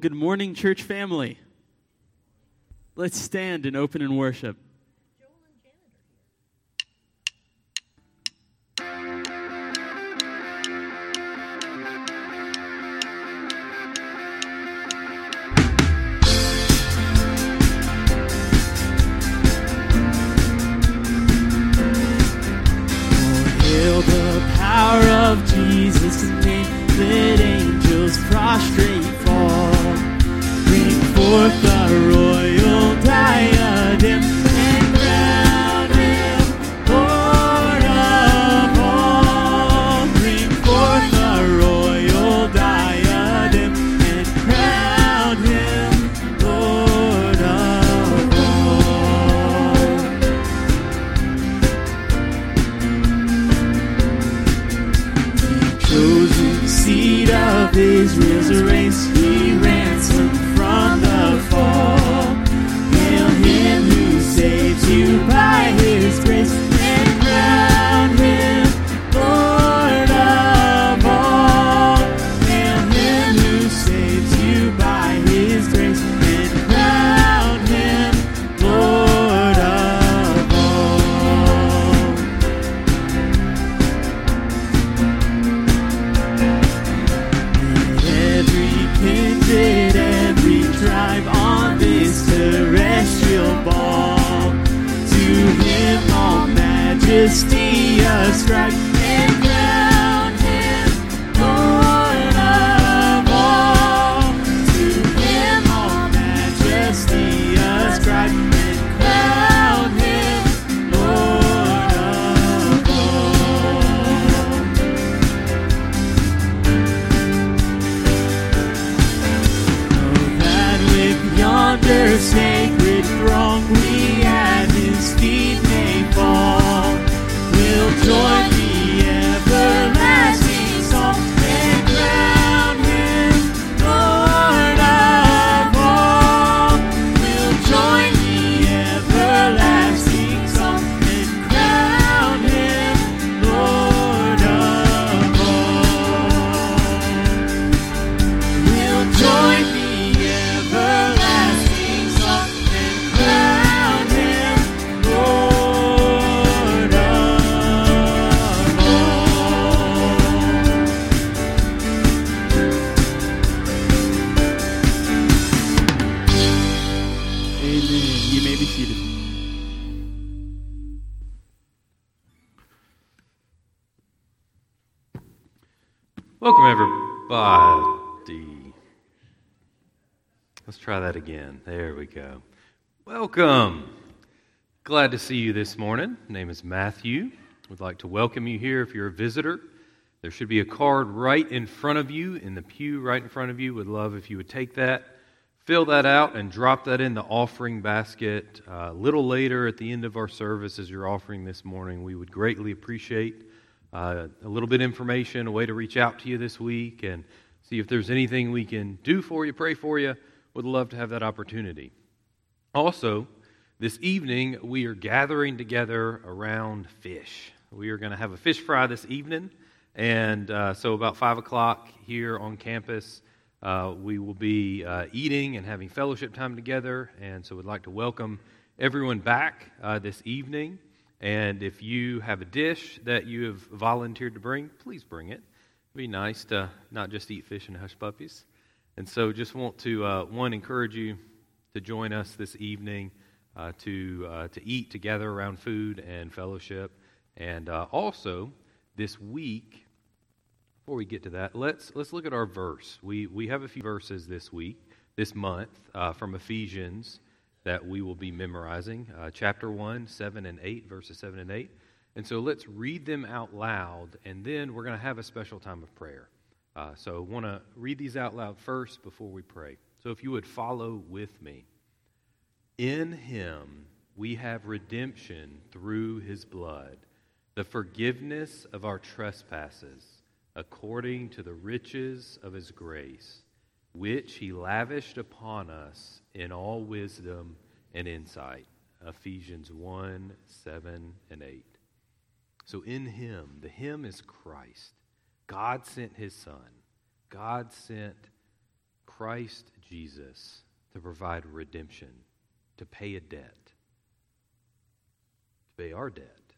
Good morning, church family. Let's stand and open in worship. Power of Jesus' name, let angels prostrate forth the royal again. There we go. Welcome. Glad to see you this morning. My name is Matthew. We'd like to welcome you here if you're a visitor. There should be a card right in front of you, in the pew right in front of you. Would love if you would take that, fill that out, and drop that in the offering basket. Uh, a little later at the end of our service, as you're offering this morning, we would greatly appreciate uh, a little bit of information, a way to reach out to you this week, and see if there's anything we can do for you, pray for you. Would love to have that opportunity. Also, this evening we are gathering together around fish. We are going to have a fish fry this evening, and uh, so about five o'clock here on campus, uh, we will be uh, eating and having fellowship time together. And so, we'd like to welcome everyone back uh, this evening. And if you have a dish that you have volunteered to bring, please bring it. It'd be nice to not just eat fish and hush puppies. And so, just want to uh, one encourage you to join us this evening uh, to uh, to eat together around food and fellowship, and uh, also this week. Before we get to that, let's let's look at our verse. We we have a few verses this week, this month, uh, from Ephesians that we will be memorizing. Uh, chapter one, seven and eight, verses seven and eight. And so let's read them out loud, and then we're going to have a special time of prayer. Uh, so I want to read these out loud first before we pray. So if you would follow with me. In him we have redemption through his blood, the forgiveness of our trespasses, according to the riches of his grace, which he lavished upon us in all wisdom and insight. Ephesians 1 7 and 8. So in him, the him is Christ. God sent his son. God sent Christ Jesus to provide redemption, to pay a debt, to pay our debt,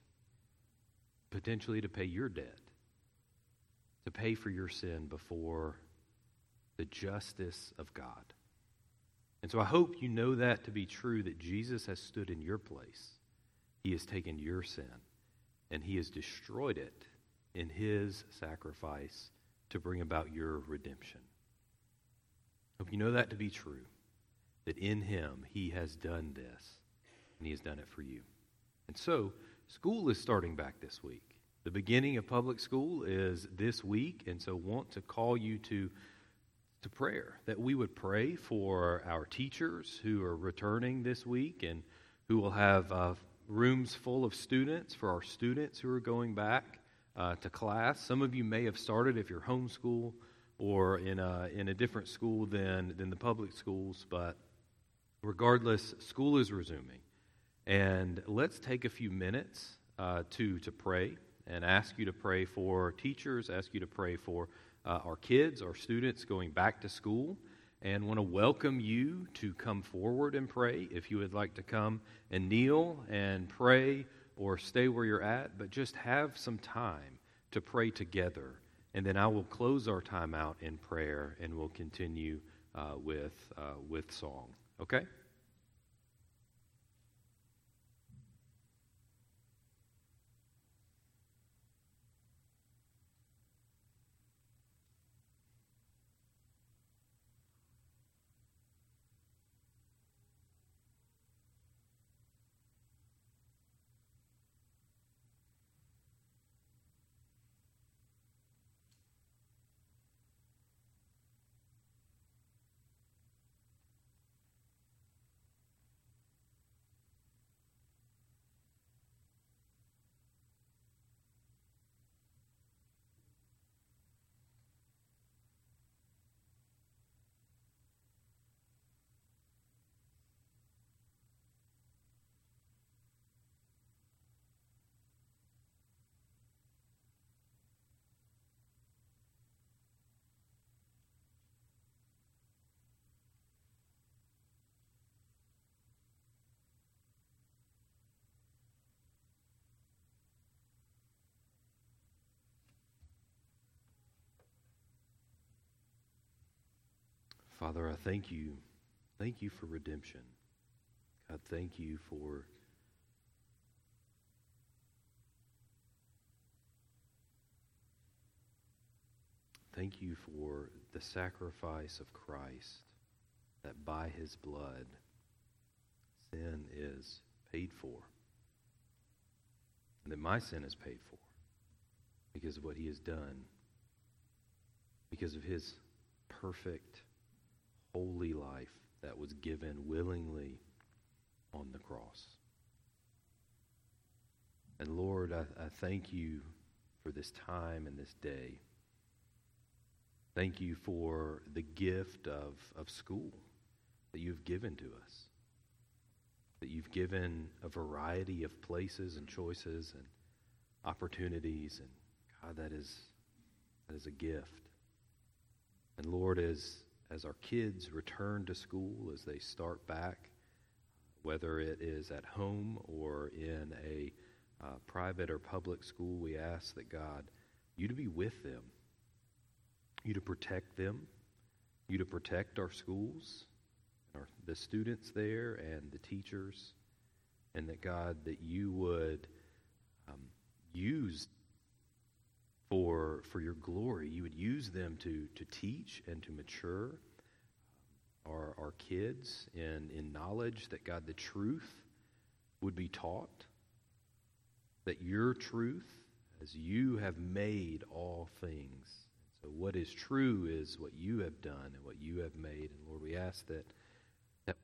potentially to pay your debt, to pay for your sin before the justice of God. And so I hope you know that to be true that Jesus has stood in your place. He has taken your sin and he has destroyed it in his sacrifice to bring about your redemption. Hope you know that to be true, that in him he has done this and he has done it for you. And so, school is starting back this week. The beginning of public school is this week, and so want to call you to to prayer, that we would pray for our teachers who are returning this week and who will have uh, rooms full of students, for our students who are going back uh, to class. Some of you may have started if you're homeschool or in a, in a different school than, than the public schools, but regardless, school is resuming. And let's take a few minutes uh, to, to pray and ask you to pray for teachers, ask you to pray for uh, our kids, our students going back to school, and want to welcome you to come forward and pray. If you would like to come and kneel and pray or stay where you're at, but just have some time to pray together. And then I will close our time out in prayer and we'll continue uh, with, uh, with song. Okay? Father, I thank you. Thank you for redemption. God, thank you for Thank you for the sacrifice of Christ, that by his blood sin is paid for. And that my sin is paid for because of what he has done, because of his perfect holy life that was given willingly on the cross. And Lord, I, I, thank you for this time and this day. Thank you for the gift of, of school that you've given to us. That you've given a variety of places and choices and opportunities. And God, that is, that is a gift. And Lord, as as our kids return to school, as they start back, whether it is at home or in a uh, private or public school, we ask that God, you to be with them, you to protect them, you to protect our schools, our, the students there, and the teachers, and that God, that you would um, use for, for your glory. You would use them to, to teach and to mature um, our, our kids in, in knowledge that, God, the truth would be taught, that your truth, as you have made all things. So, what is true is what you have done and what you have made. And Lord, we ask that, that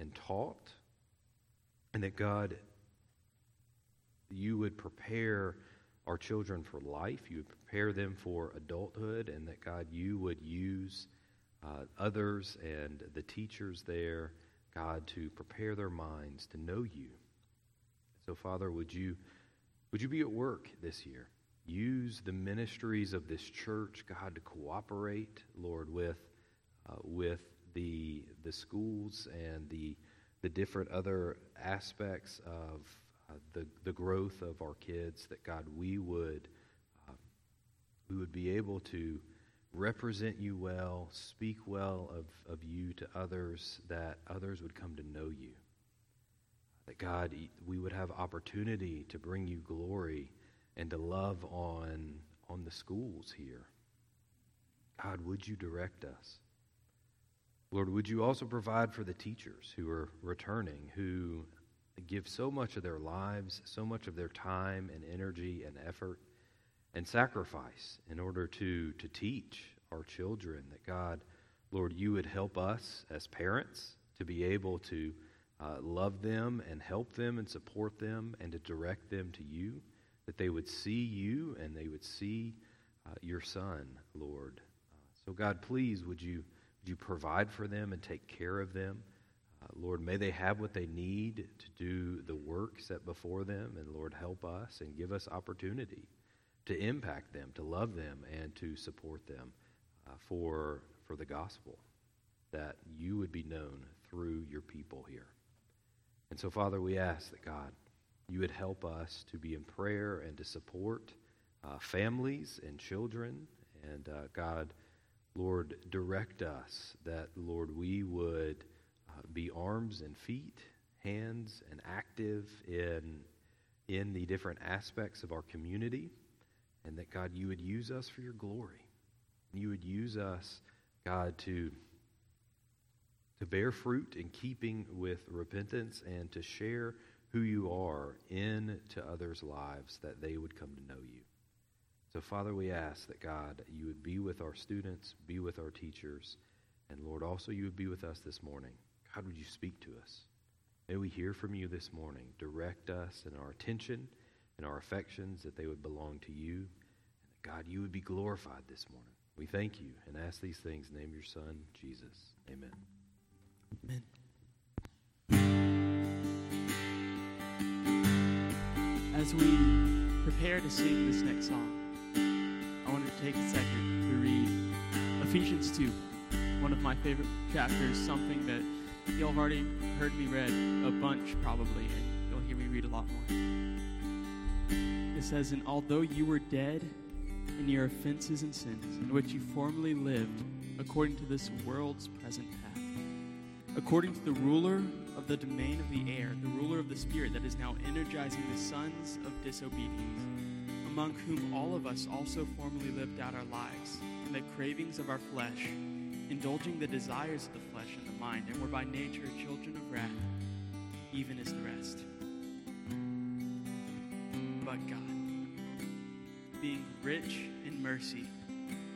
and taught, and that God, you would prepare our children for life. You prepare them for adulthood, and that, God, you would use uh, others and the teachers there, God, to prepare their minds to know you. So, Father, would you, would you be at work this year? Use the ministries of this church, God, to cooperate, Lord, with uh, with the, the schools and the, the different other aspects of uh, the, the growth of our kids, that God, we would, uh, we would be able to represent you well, speak well of, of you to others, that others would come to know you. That God, we would have opportunity to bring you glory and to love on, on the schools here. God, would you direct us? Lord, would you also provide for the teachers who are returning, who give so much of their lives, so much of their time and energy and effort and sacrifice in order to, to teach our children that God, Lord, you would help us as parents to be able to uh, love them and help them and support them and to direct them to you, that they would see you and they would see uh, your Son, Lord. Uh, so, God, please, would you, would you provide for them and take care of them? Uh, Lord, may they have what they need to do the work set before them, and Lord, help us and give us opportunity to impact them, to love them, and to support them uh, for, for the gospel, that you would be known through your people here. And so, Father, we ask that God, you would help us to be in prayer and to support uh, families and children. And uh, God, Lord, direct us that, Lord, we would Uh, be arms and feet, hands, and active in, in the different aspects of our community. And that, God, you would use us for your glory. You would use us, God, to to bear fruit in keeping with repentance and to share who you are into others' lives that they would come to know you. So, Father, we ask that God, you would be with our students, be with our teachers, and Lord, also you would be with us this morning. God, would you speak to us? May we hear from you this morning. Direct us in our attention and our affections that they would belong to you. And that, God, you would be glorified this morning. We thank you and ask these things in the name of your Son, Jesus. Amen. Amen. As we prepare to sing this next song, I wanted to take a second to read Ephesians 2, one of my favorite chapters, something that y'all have already heard me read a bunch probably, and you'll hear me read a lot more. It says, And although you were dead in your offenses and sins, in which you formerly lived according to this world's present path, according to the ruler of the domain of the air, the ruler of the spirit that is now energizing the sons of disobedience, among whom all of us also formerly lived out our lives in the cravings of our flesh, indulging the desires of the flesh and the mind, and were by nature children of wrath, even as the rest. But God, being rich in mercy,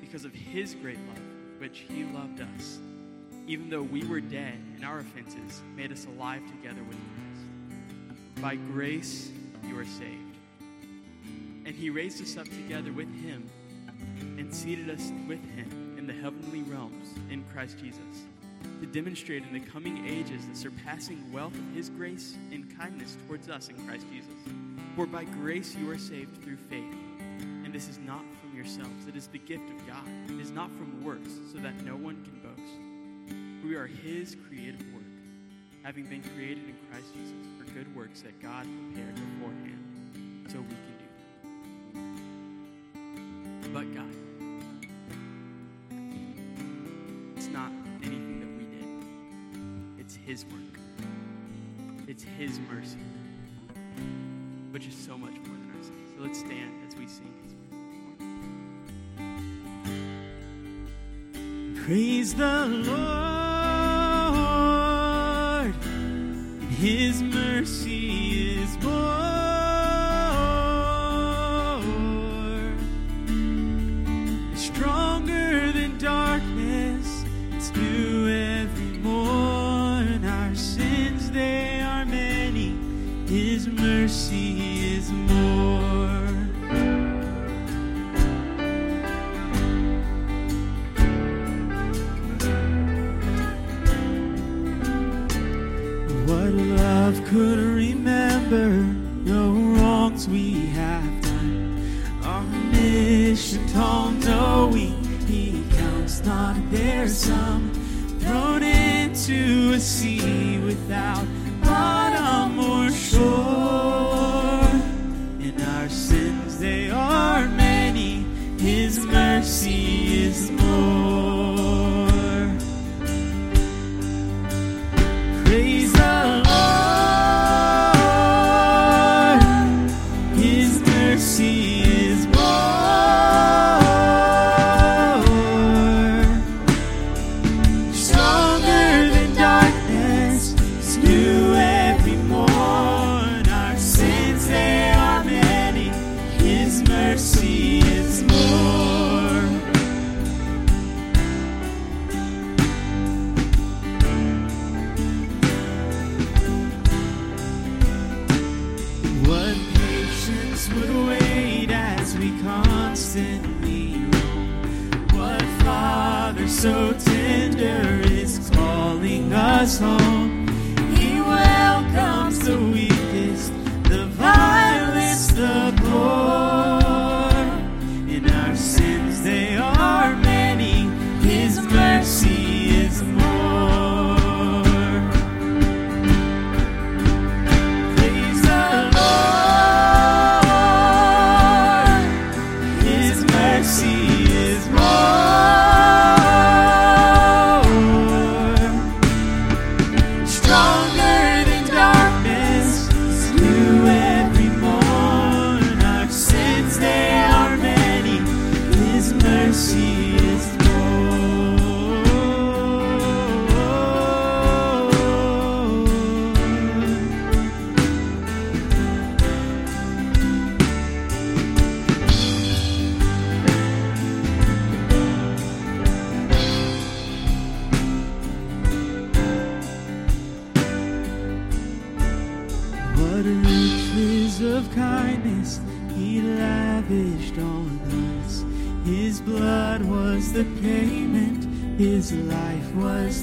because of his great love, which he loved us, even though we were dead in our offenses, made us alive together with Christ. By grace you are saved. And he raised us up together with him and seated us with him the heavenly realms in Christ Jesus, to demonstrate in the coming ages the surpassing wealth of his grace and kindness towards us in Christ Jesus. For by grace you are saved through faith. And this is not from yourselves, it is the gift of God. It is not from works, so that no one can boast. We are his creative work, having been created in Christ Jesus for good works that God prepared beforehand, so we can do them. But God, his work, it's his mercy, which is so much more than our sins. So let's stand as we sing his. Praise the Lord. His mercy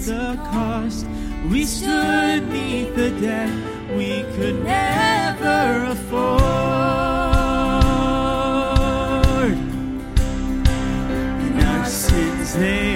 the cost. We stood beneath the debt we could never afford. In our sins, they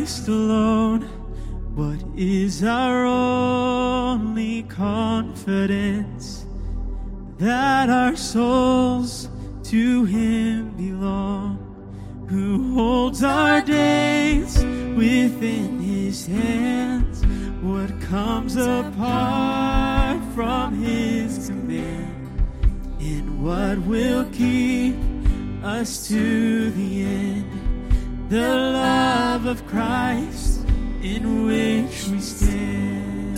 Christ alone, what is our only confidence? That our souls to Him belong, who holds our days within His hands. What comes apart from His command, and what will keep us to the end? the love of Christ in which we stand.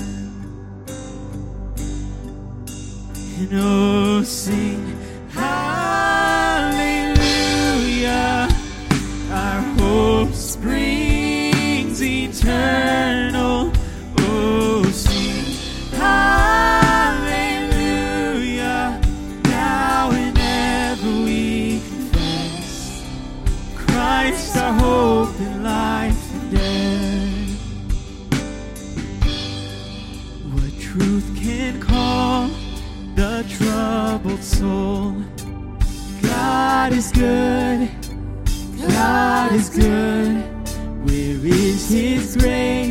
And oh, sing hallelujah, our hope springs eternal. our hope in life today. What truth can calm the troubled soul? God is good. God is good. Where is His grace?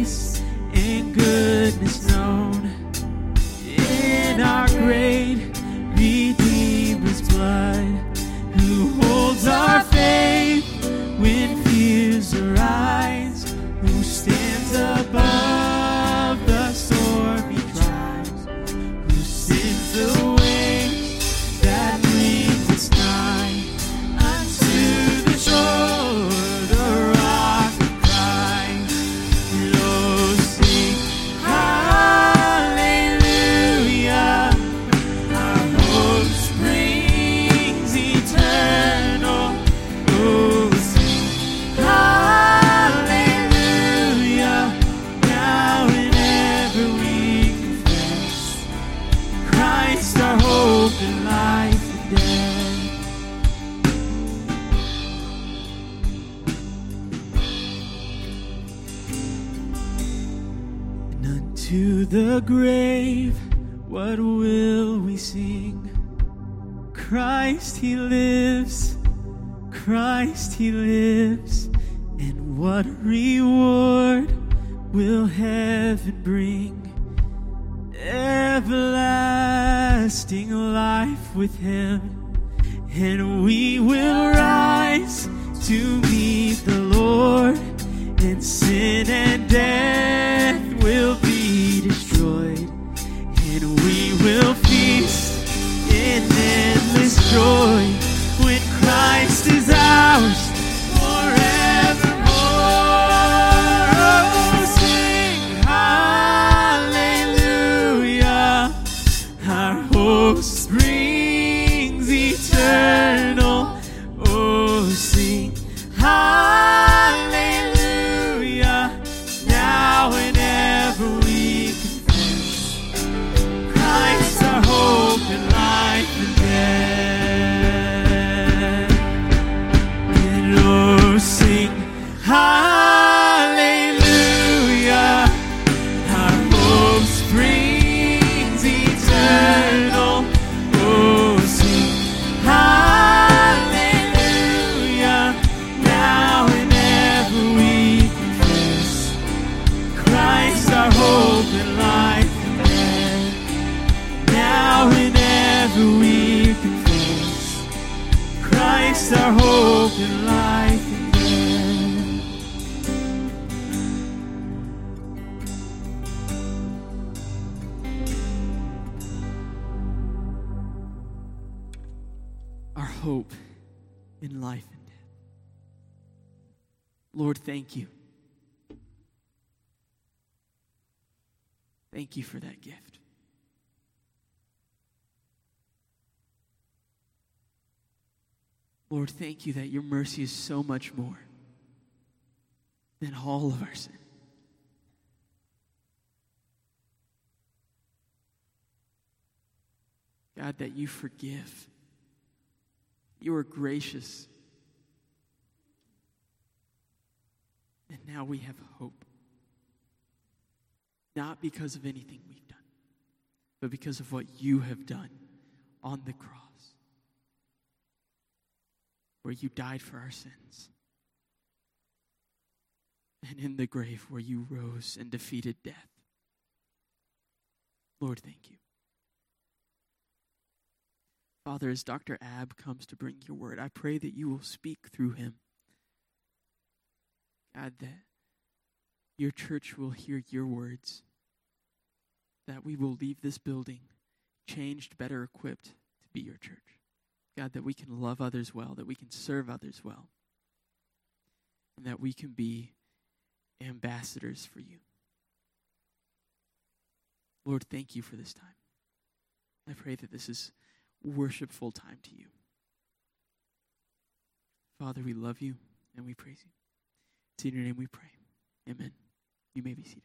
Grave, what will we sing? Christ he lives, Christ he lives, and what reward will heaven bring? Everlasting life with him, and we will rise to meet the Lord, and sin and death will be destroyed and we will feast in endless joy. When Christ is ours Lord, thank you. Thank you for that gift. Lord, thank you that your mercy is so much more than all of our sin. God, that you forgive. You are gracious. And now we have hope. Not because of anything we've done, but because of what you have done on the cross, where you died for our sins, and in the grave where you rose and defeated death. Lord, thank you. Father, as Dr. Ab comes to bring your word, I pray that you will speak through him. God, that your church will hear your words, that we will leave this building changed, better equipped to be your church. God, that we can love others well, that we can serve others well, and that we can be ambassadors for you. Lord, thank you for this time. I pray that this is worshipful time to you. Father, we love you and we praise you. It's in your name we pray. Amen. You may be seated.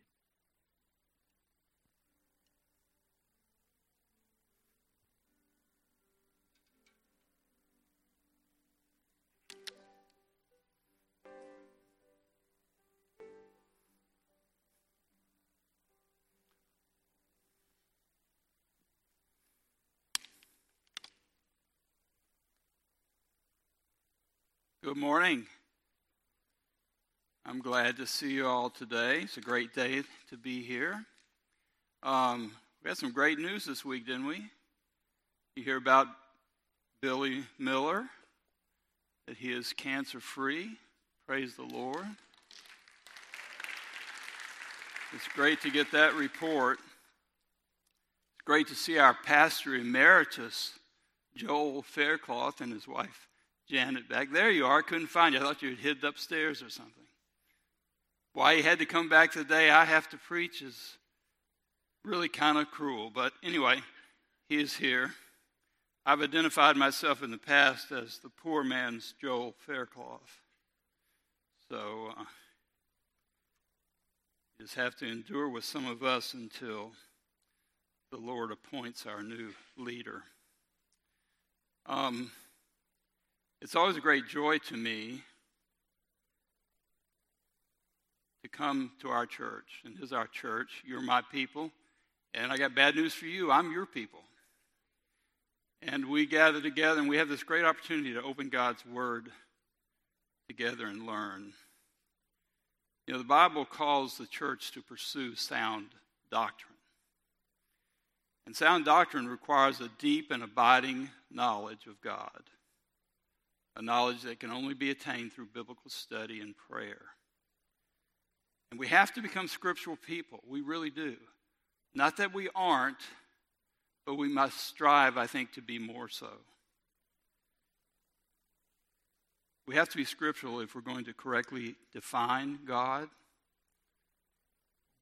Good morning. I'm glad to see you all today. It's a great day to be here. Um, we had some great news this week, didn't we? You hear about Billy Miller, that he is cancer free. Praise the Lord. It's great to get that report. It's great to see our pastor emeritus, Joel Faircloth, and his wife, Janet, back. There you are. I Couldn't find you. I thought you had hid upstairs or something. Why he had to come back today, I have to preach, is really kind of cruel. But anyway, he is here. I've identified myself in the past as the poor man's Joel Faircloth. So uh, just have to endure with some of us until the Lord appoints our new leader. Um, it's always a great joy to me to come to our church. And this is our church. You're my people. And I got bad news for you. I'm your people. And we gather together and we have this great opportunity to open God's Word together and learn. You know, the Bible calls the church to pursue sound doctrine. And sound doctrine requires a deep and abiding knowledge of God, a knowledge that can only be attained through biblical study and prayer. And we have to become scriptural people. We really do. Not that we aren't, but we must strive, I think, to be more so. We have to be scriptural if we're going to correctly define God,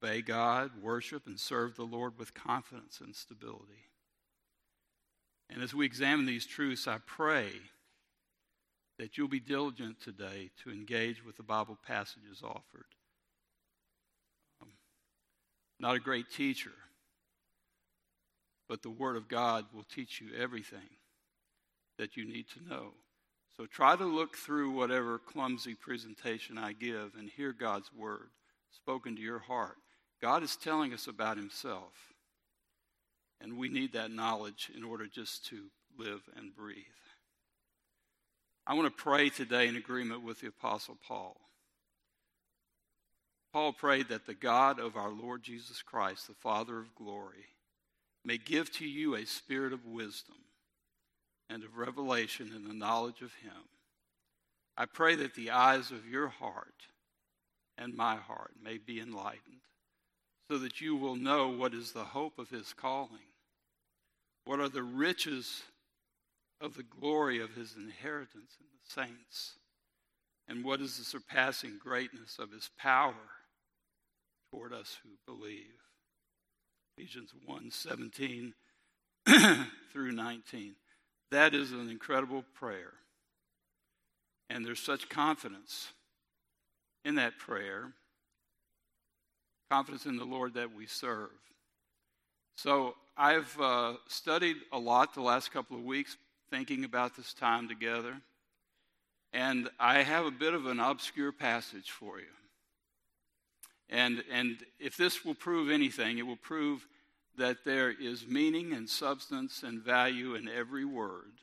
obey God, worship, and serve the Lord with confidence and stability. And as we examine these truths, I pray that you'll be diligent today to engage with the Bible passages offered. Not a great teacher, but the Word of God will teach you everything that you need to know. So try to look through whatever clumsy presentation I give and hear God's Word spoken to your heart. God is telling us about Himself, and we need that knowledge in order just to live and breathe. I want to pray today in agreement with the Apostle Paul. Paul prayed that the God of our Lord Jesus Christ, the Father of glory, may give to you a spirit of wisdom and of revelation in the knowledge of Him. I pray that the eyes of your heart and my heart may be enlightened, so that you will know what is the hope of His calling, what are the riches of the glory of His inheritance in the saints, and what is the surpassing greatness of His power toward us who believe. Ephesians 1 17 through 19. That is an incredible prayer. And there's such confidence in that prayer, confidence in the Lord that we serve. So I've uh, studied a lot the last couple of weeks thinking about this time together. And I have a bit of an obscure passage for you. And, and if this will prove anything, it will prove that there is meaning and substance and value in every word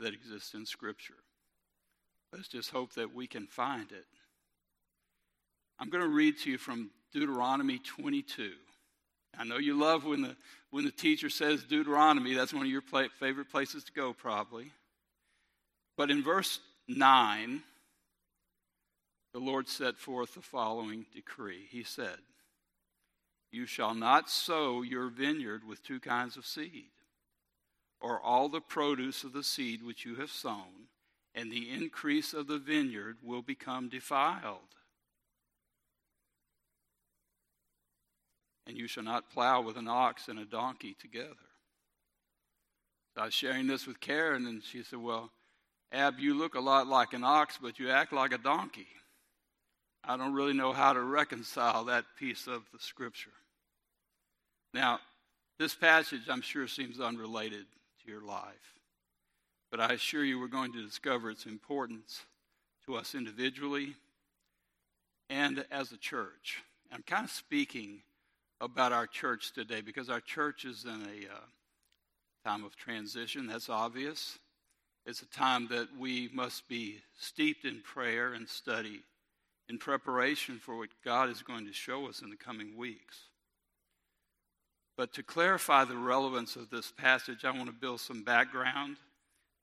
that exists in Scripture. Let's just hope that we can find it. I'm going to read to you from Deuteronomy 22. I know you love when the, when the teacher says Deuteronomy, that's one of your favorite places to go, probably. But in verse 9, the Lord set forth the following decree. He said, You shall not sow your vineyard with two kinds of seed, or all the produce of the seed which you have sown, and the increase of the vineyard will become defiled. And you shall not plow with an ox and a donkey together. So I was sharing this with Karen, and she said, Well, Ab, you look a lot like an ox, but you act like a donkey. I don't really know how to reconcile that piece of the scripture. Now, this passage, I'm sure, seems unrelated to your life, but I assure you we're going to discover its importance to us individually and as a church. I'm kind of speaking about our church today because our church is in a uh, time of transition. That's obvious. It's a time that we must be steeped in prayer and study in preparation for what God is going to show us in the coming weeks. But to clarify the relevance of this passage, I want to build some background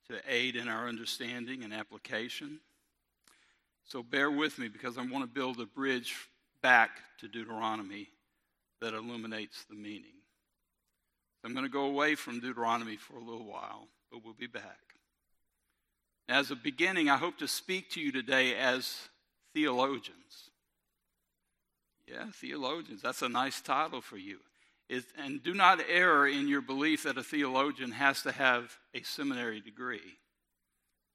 to aid in our understanding and application. So bear with me because I want to build a bridge back to Deuteronomy that illuminates the meaning. I'm going to go away from Deuteronomy for a little while, but we'll be back. As a beginning, I hope to speak to you today as theologians. Yeah, theologians. That's a nice title for you. And do not err in your belief that a theologian has to have a seminary degree,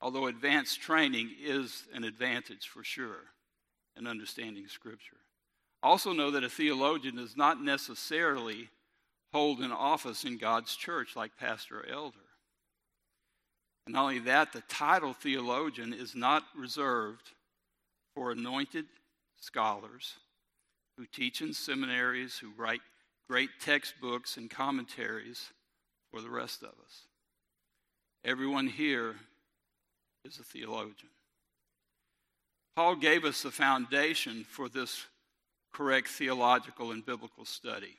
although advanced training is an advantage for sure in understanding Scripture. Also, know that a theologian does not necessarily hold an office in God's church like pastor or elder. And not only that, the title theologian is not reserved for anointed scholars who teach in seminaries, who write great textbooks and commentaries for the rest of us. Everyone here is a theologian. Paul gave us the foundation for this correct theological and biblical study.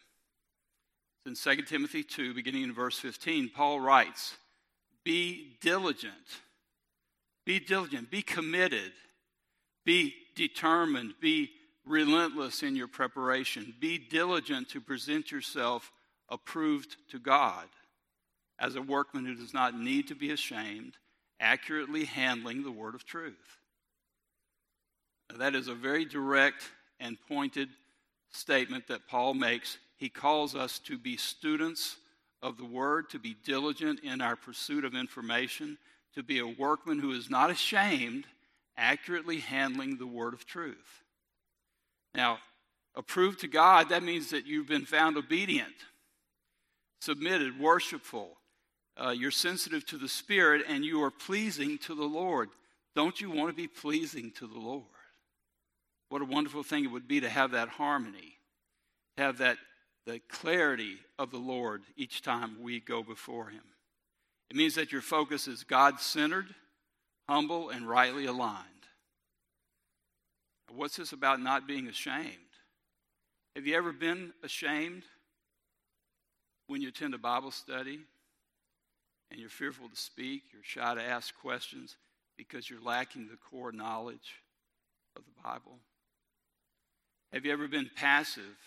In 2 Timothy 2, beginning in verse 15, Paul writes, Be diligent, be diligent, be committed, be determined, be relentless in your preparation, be diligent to present yourself approved to God as a workman who does not need to be ashamed, accurately handling the word of truth. Now, that is a very direct and pointed statement that Paul makes. He calls us to be students of the Word, to be diligent in our pursuit of information, to be a workman who is not ashamed, accurately handling the Word of truth. Now, approved to God, that means that you've been found obedient, submitted, worshipful. Uh, you're sensitive to the Spirit, and you are pleasing to the Lord. Don't you want to be pleasing to the Lord? What a wonderful thing it would be to have that harmony, have that the clarity of the Lord each time we go before Him. It means that your focus is God centered, humble, and rightly aligned. What's this about not being ashamed? Have you ever been ashamed when you attend a Bible study and you're fearful to speak, you're shy to ask questions because you're lacking the core knowledge of the Bible? Have you ever been passive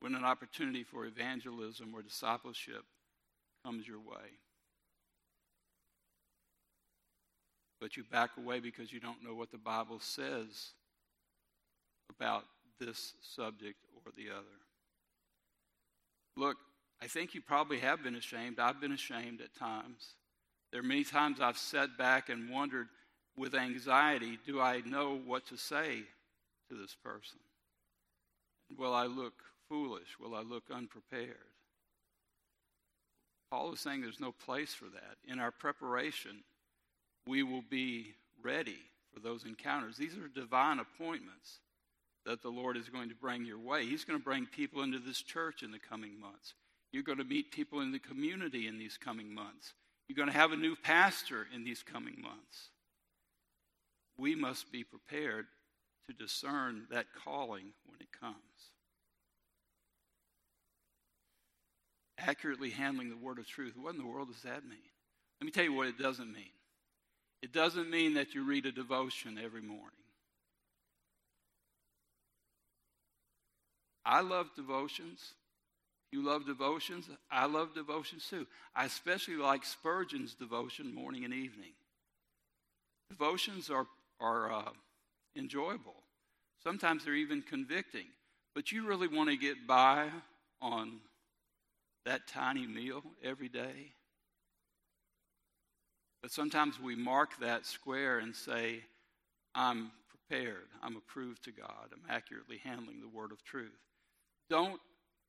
when an opportunity for evangelism or discipleship comes your way. But you back away because you don't know what the Bible says about this subject or the other. Look, I think you probably have been ashamed. I've been ashamed at times. There are many times I've sat back and wondered with anxiety do I know what to say to this person? Will I look foolish? Will I look unprepared? Paul is saying there's no place for that. In our preparation, we will be ready for those encounters. These are divine appointments that the Lord is going to bring your way. He's going to bring people into this church in the coming months. You're going to meet people in the community in these coming months. You're going to have a new pastor in these coming months. We must be prepared to discern that calling when it comes. accurately handling the word of truth. What in the world does that mean? Let me tell you what it doesn't mean. It doesn't mean that you read a devotion every morning. I love devotions. You love devotions? I love devotions too. I especially like Spurgeon's devotion morning and evening. Devotions are, are uh, enjoyable. Sometimes they're even convicting. But you really want to get by on that tiny meal every day. But sometimes we mark that square and say, I'm prepared, I'm approved to God, I'm accurately handling the word of truth. Don't,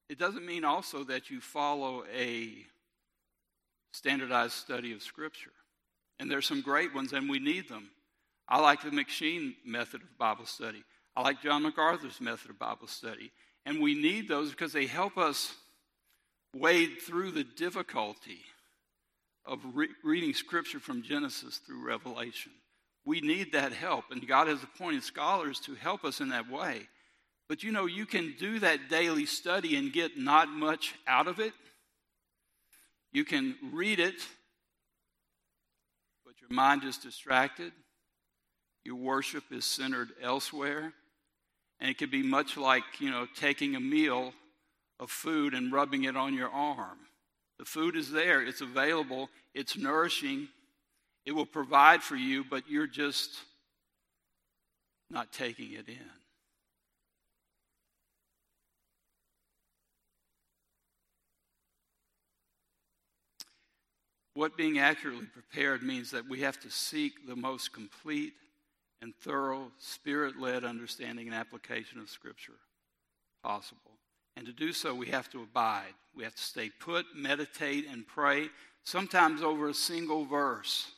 it doesn't mean also that you follow a standardized study of Scripture. And there's some great ones, and we need them. I like the M'Cheyne method of Bible study. I like John MacArthur's method of Bible study. And we need those because they help us wade through the difficulty of re- reading Scripture from Genesis through Revelation. We need that help, and God has appointed scholars to help us in that way. But you know, you can do that daily study and get not much out of it. You can read it, but your mind is distracted. Your worship is centered elsewhere. And it could be much like, you know, taking a meal of food and rubbing it on your arm. The food is there, it's available, it's nourishing, it will provide for you, but you're just not taking it in. What being accurately prepared means that we have to seek the most complete and thorough, spirit led understanding and application of Scripture possible. And to do so, we have to abide. We have to stay put, meditate, and pray, sometimes over a single verse.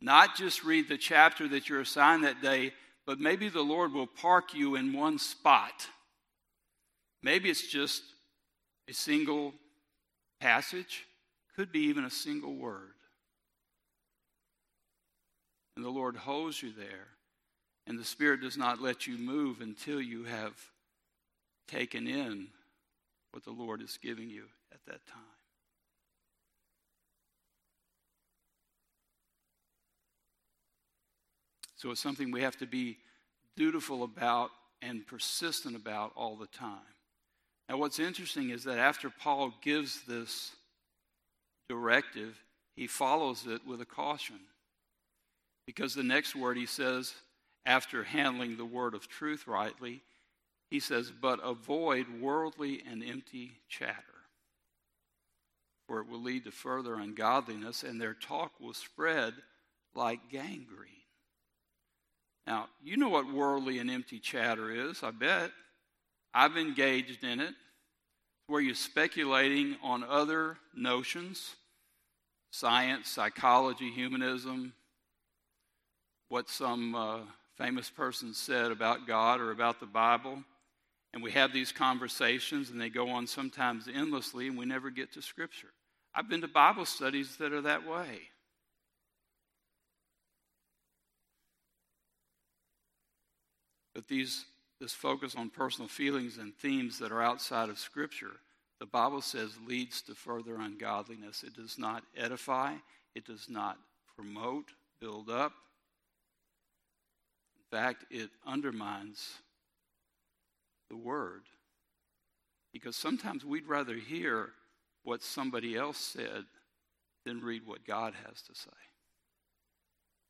Not just read the chapter that you're assigned that day, but maybe the Lord will park you in one spot. Maybe it's just a single passage, could be even a single word. And the Lord holds you there, and the Spirit does not let you move until you have taken in what the Lord is giving you at that time. So it's something we have to be dutiful about and persistent about all the time. Now, what's interesting is that after Paul gives this directive, he follows it with a caution. Because the next word he says, after handling the word of truth rightly, he says, But avoid worldly and empty chatter, for it will lead to further ungodliness, and their talk will spread like gangrene. Now, you know what worldly and empty chatter is, I bet. I've engaged in it, where you're speculating on other notions science, psychology, humanism, what some uh, famous person said about God or about the Bible. And we have these conversations, and they go on sometimes endlessly, and we never get to Scripture. I've been to Bible studies that are that way. But these, this focus on personal feelings and themes that are outside of Scripture, the Bible says leads to further ungodliness. It does not edify, it does not promote, build up. In fact, it undermines the Word. Because sometimes we'd rather hear what somebody else said than read what God has to say.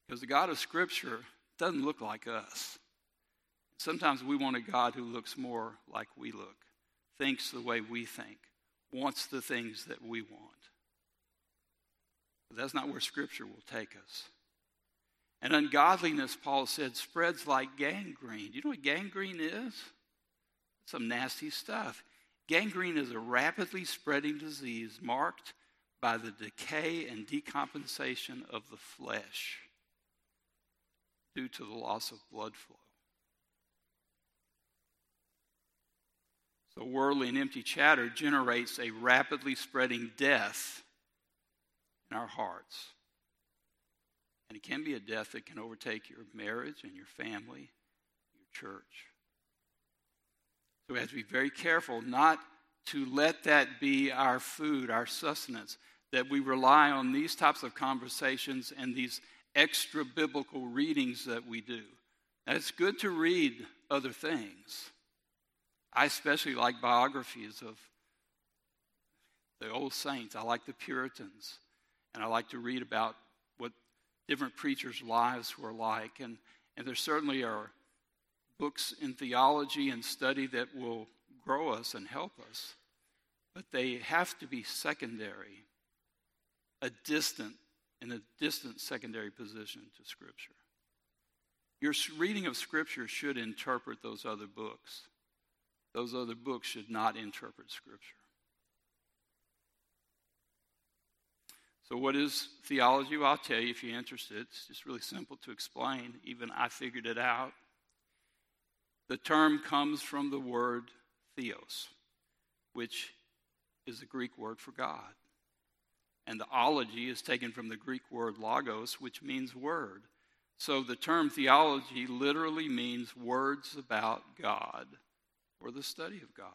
Because the God of Scripture doesn't look like us. Sometimes we want a God who looks more like we look, thinks the way we think, wants the things that we want. But that's not where Scripture will take us. And ungodliness, Paul said, spreads like gangrene. Do you know what gangrene is? Some nasty stuff. Gangrene is a rapidly spreading disease marked by the decay and decompensation of the flesh due to the loss of blood flow. So, worldly and empty chatter generates a rapidly spreading death in our hearts. And it can be a death that can overtake your marriage and your family, your church. So we have to be very careful not to let that be our food, our sustenance, that we rely on these types of conversations and these extra biblical readings that we do. Now, it's good to read other things. I especially like biographies of the old saints. I like the Puritans. And I like to read about what different preachers' lives were like. And, and there certainly are books in theology and study that will grow us and help us, but they have to be secondary, a distant, in a distant secondary position to Scripture. Your reading of Scripture should interpret those other books. Those other books should not interpret Scripture. So, what is theology? Well, I'll tell you if you're interested. It's just really simple to explain. Even I figured it out. The term comes from the word theos, which is the Greek word for God. And the ology is taken from the Greek word logos, which means word. So the term theology literally means words about God or the study of God.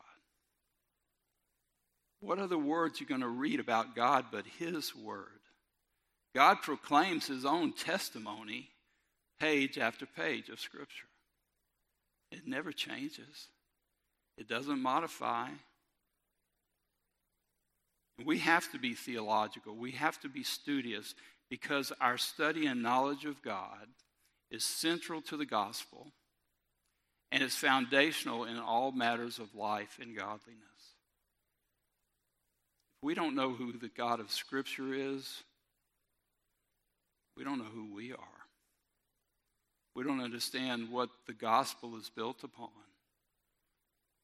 What other words are you going to read about God but His Word? God proclaims His own testimony page after page of Scripture. It never changes, it doesn't modify. We have to be theological, we have to be studious because our study and knowledge of God is central to the gospel and is foundational in all matters of life and godliness. If we don't know who the God of Scripture is, we don't know who we are. We don't understand what the gospel is built upon.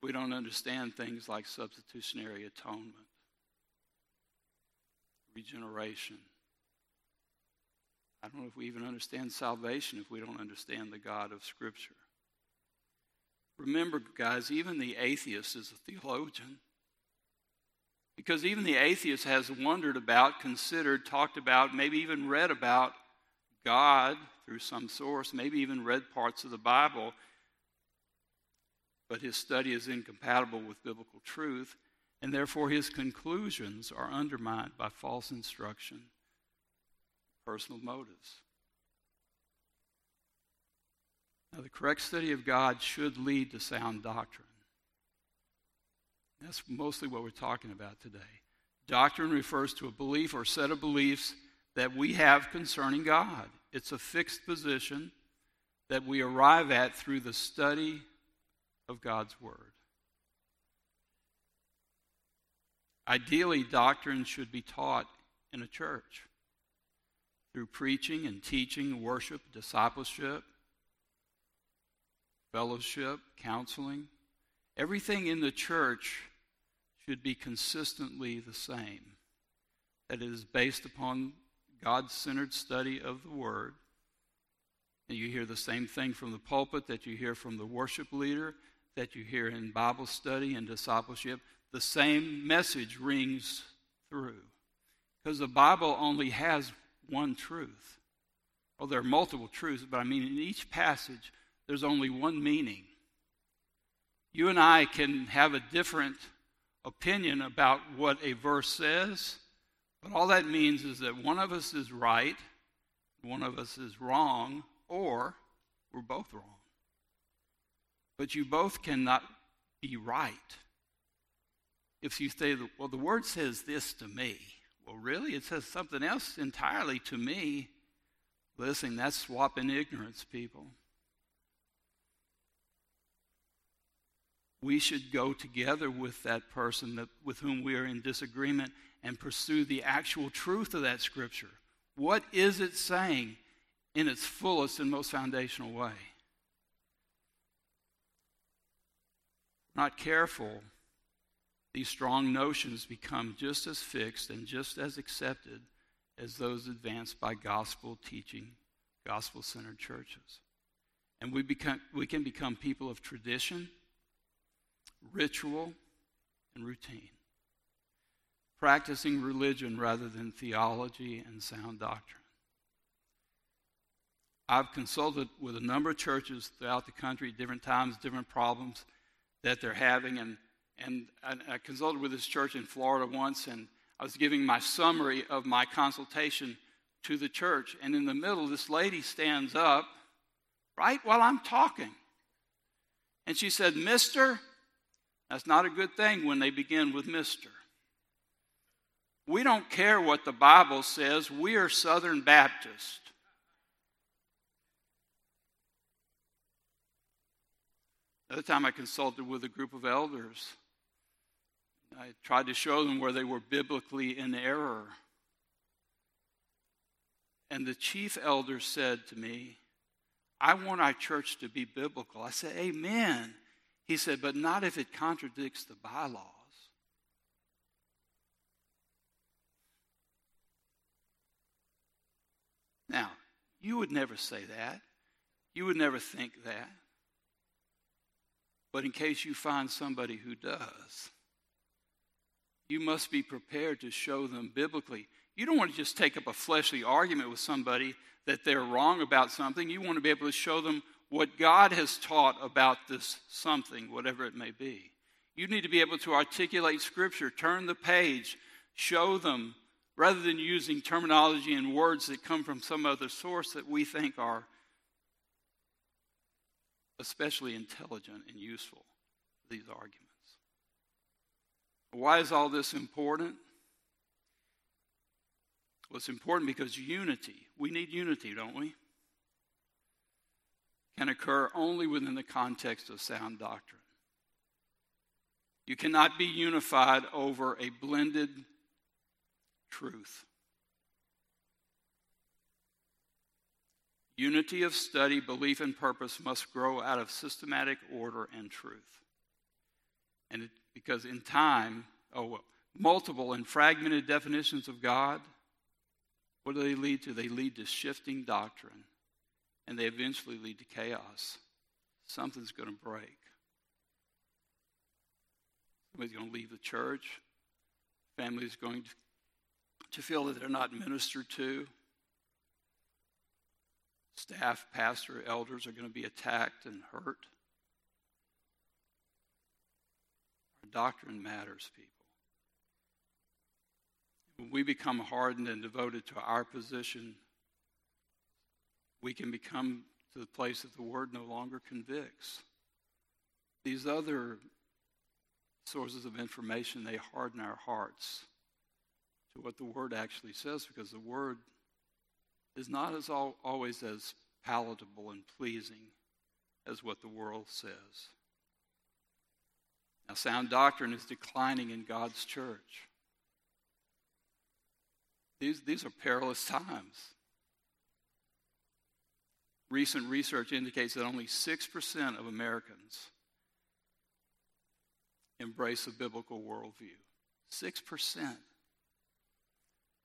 We don't understand things like substitutionary atonement, regeneration. I don't know if we even understand salvation if we don't understand the God of Scripture. Remember, guys, even the atheist is a theologian. Because even the atheist has wondered about, considered, talked about, maybe even read about God through some source, maybe even read parts of the Bible, but his study is incompatible with biblical truth, and therefore his conclusions are undermined by false instruction, personal motives. Now, the correct study of God should lead to sound doctrine. That's mostly what we're talking about today. Doctrine refers to a belief or set of beliefs that we have concerning God. It's a fixed position that we arrive at through the study of God's Word. Ideally, doctrine should be taught in a church through preaching and teaching, worship, discipleship, fellowship, counseling. Everything in the church should be consistently the same. That it is based upon God centered study of the Word. And you hear the same thing from the pulpit that you hear from the worship leader, that you hear in Bible study and discipleship. The same message rings through. Because the Bible only has one truth. Well, there are multiple truths, but I mean, in each passage, there's only one meaning. You and I can have a different opinion about what a verse says, but all that means is that one of us is right, one of us is wrong, or we're both wrong. But you both cannot be right. If you say, well, the word says this to me. Well, really? It says something else entirely to me. Listen, that's swapping ignorance, people. we should go together with that person that, with whom we are in disagreement and pursue the actual truth of that scripture. What is it saying in its fullest and most foundational way? Not careful, these strong notions become just as fixed and just as accepted as those advanced by gospel teaching, gospel centered churches. And we, become, we can become people of tradition ritual, and routine. Practicing religion rather than theology and sound doctrine. I've consulted with a number of churches throughout the country, different times, different problems that they're having. And, and I, I consulted with this church in Florida once, and I was giving my summary of my consultation to the church. And in the middle, this lady stands up right while I'm talking. And she said, Mister, that's not a good thing when they begin with Mr. We don't care what the Bible says, we are Southern Baptist. Another time I consulted with a group of elders. I tried to show them where they were biblically in error. And the chief elder said to me, I want our church to be biblical. I said, Amen. He said, but not if it contradicts the bylaws. Now, you would never say that. You would never think that. But in case you find somebody who does, you must be prepared to show them biblically. You don't want to just take up a fleshly argument with somebody that they're wrong about something. You want to be able to show them what God has taught about this something, whatever it may be. You need to be able to articulate Scripture, turn the page, show them, rather than using terminology and words that come from some other source that we think are especially intelligent and useful, these arguments. Why is all this important? Well, it's important because unity, we need unity, don't we? Can occur only within the context of sound doctrine. You cannot be unified over a blended truth. Unity of study, belief, and purpose must grow out of systematic order and truth. And it, because in time, oh, well, multiple and fragmented definitions of God, what do they lead to? They lead to shifting doctrine, and they eventually lead to chaos. Something's going to break. Somebody's going to leave the church. Family's going to, to feel that they're not ministered to staff, pastor, elders are going to be attacked and hurt. Our doctrine matters, people. When we become hardened and devoted to our position, we can become to the place that the word no longer convicts. These other sources of information, they harden our hearts to what the word actually says because the word is not as al- always as palatable and pleasing as what the world says. Now, sound doctrine is declining in God's church. These, these are perilous times. Recent research indicates that only 6% of Americans embrace a biblical worldview. 6%.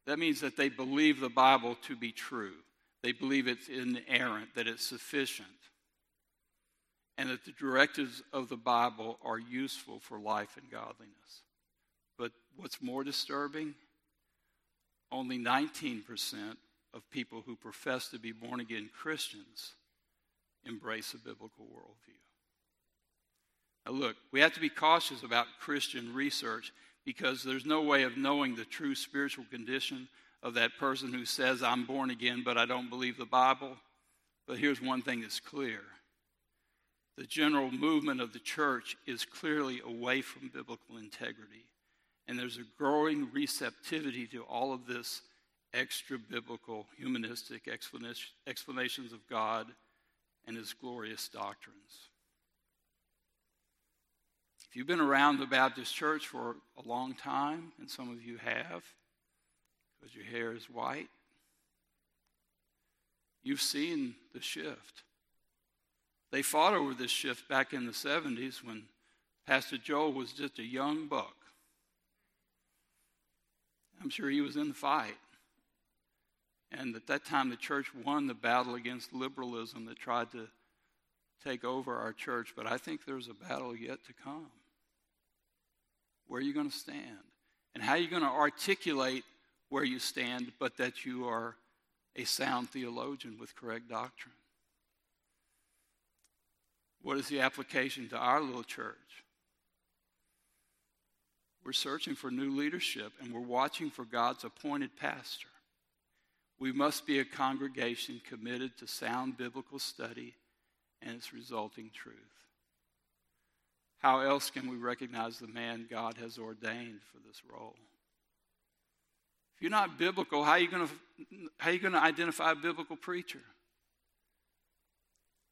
That means that they believe the Bible to be true. They believe it's inerrant, that it's sufficient, and that the directives of the Bible are useful for life and godliness. But what's more disturbing? Only 19% of people who profess to be born again Christians embrace a biblical worldview. Now, look, we have to be cautious about Christian research because there's no way of knowing the true spiritual condition of that person who says, I'm born again, but I don't believe the Bible. But here's one thing that's clear the general movement of the church is clearly away from biblical integrity. And there's a growing receptivity to all of this extra biblical, humanistic explanations of God and his glorious doctrines. If you've been around the Baptist church for a long time, and some of you have, because your hair is white, you've seen the shift. They fought over this shift back in the 70s when Pastor Joel was just a young buck. I'm sure he was in the fight. And at that time, the church won the battle against liberalism that tried to take over our church. But I think there's a battle yet to come. Where are you going to stand? And how are you going to articulate where you stand, but that you are a sound theologian with correct doctrine? What is the application to our little church? We're searching for new leadership and we're watching for God's appointed pastor. We must be a congregation committed to sound biblical study and its resulting truth. How else can we recognize the man God has ordained for this role? If you're not biblical, how are you going to, identify a biblical preacher?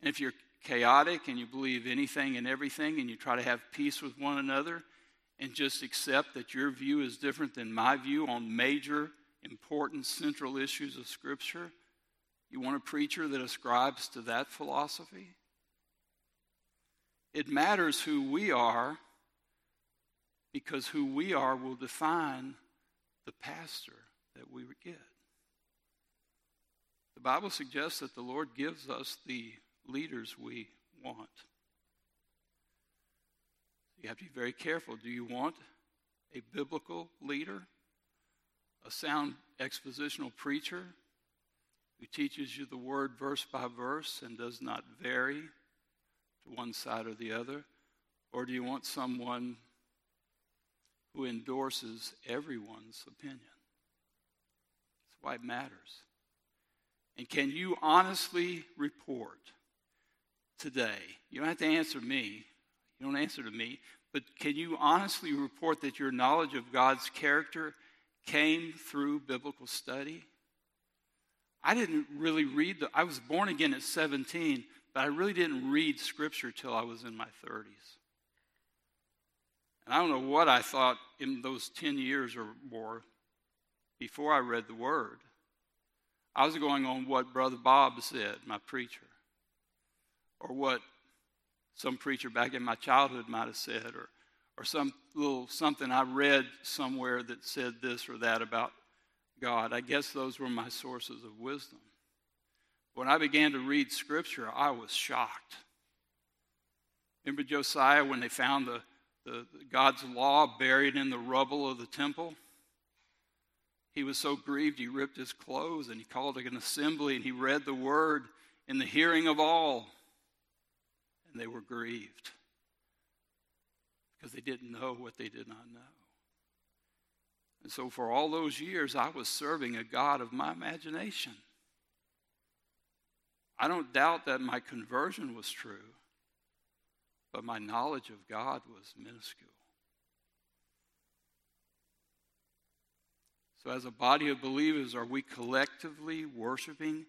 And if you're chaotic and you believe anything and everything and you try to have peace with one another and just accept that your view is different than my view on major, important, central issues of Scripture, you want a preacher that ascribes to that philosophy? It matters who we are because who we are will define the pastor that we get. The Bible suggests that the Lord gives us the leaders we want. You have to be very careful. Do you want a biblical leader? a sound expositional preacher who teaches you the word verse by verse and does not vary to one side or the other? Or do you want someone who endorses everyone's opinion? That's why it matters. And can you honestly report today? You don't have to answer me. You don't answer to me. But can you honestly report that your knowledge of God's character came through biblical study? I didn't really read the, I was born again at 17, but I really didn't read scripture till I was in my 30s. And I don't know what I thought in those 10 years or more before I read the word. I was going on what Brother Bob said, my preacher, or what some preacher back in my childhood might have said, or, or some little something I read somewhere that said this or that about God. I guess those were my sources of wisdom. When I began to read Scripture, I was shocked. Remember Josiah when they found the, the, the God's law buried in the rubble of the temple? He was so grieved he ripped his clothes and he called an assembly and he read the word in the hearing of all. And they were grieved because they didn't know what they did not know. And so for all those years, I was serving a God of my imagination. I don't doubt that my conversion was true, but my knowledge of God was minuscule. So, as a body of believers, are we collectively worshiping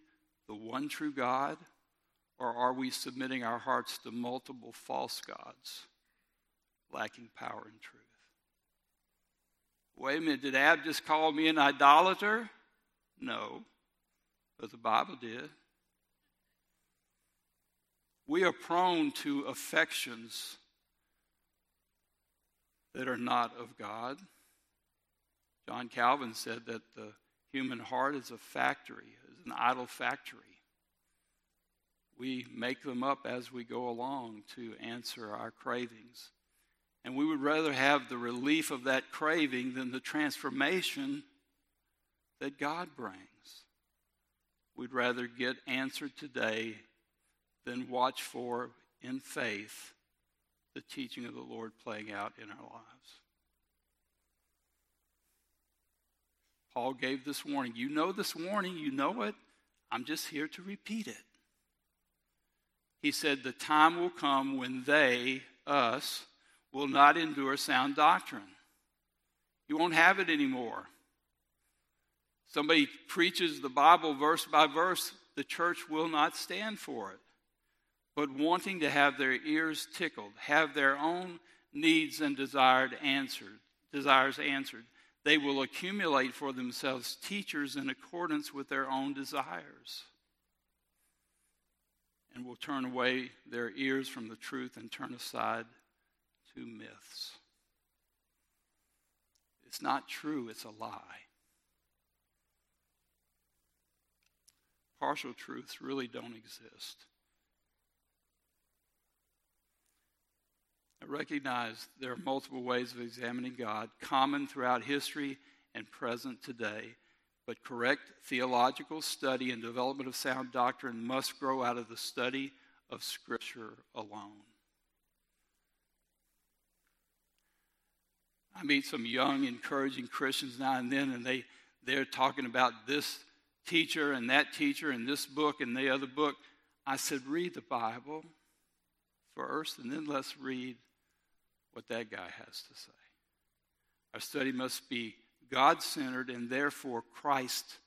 the one true God, or are we submitting our hearts to multiple false gods, lacking power and truth? Wait a minute, did Ab just call me an idolater? No, but the Bible did. We are prone to affections that are not of God. John Calvin said that the human heart is a factory, is an idol factory. We make them up as we go along to answer our cravings. And we would rather have the relief of that craving than the transformation that God brings. We'd rather get answered today than watch for, in faith, the teaching of the Lord playing out in our lives. Paul gave this warning. You know this warning, you know it. I'm just here to repeat it. He said, The time will come when they, us, will not endure sound doctrine. You won't have it anymore. Somebody preaches the Bible verse by verse, the church will not stand for it. But wanting to have their ears tickled, have their own needs and desired answered, desires answered, they will accumulate for themselves teachers in accordance with their own desires and will turn away their ears from the truth and turn aside to myths. It's not true, it's a lie. Partial truths really don't exist. I recognize there are multiple ways of examining God, common throughout history and present today, but correct theological study and development of sound doctrine must grow out of the study of Scripture alone. I meet some young, encouraging Christians now and then, and they, they're talking about this teacher and that teacher and this book and the other book. I said, read the Bible first, and then let's read what that guy has to say. Our study must be God centered and therefore Christ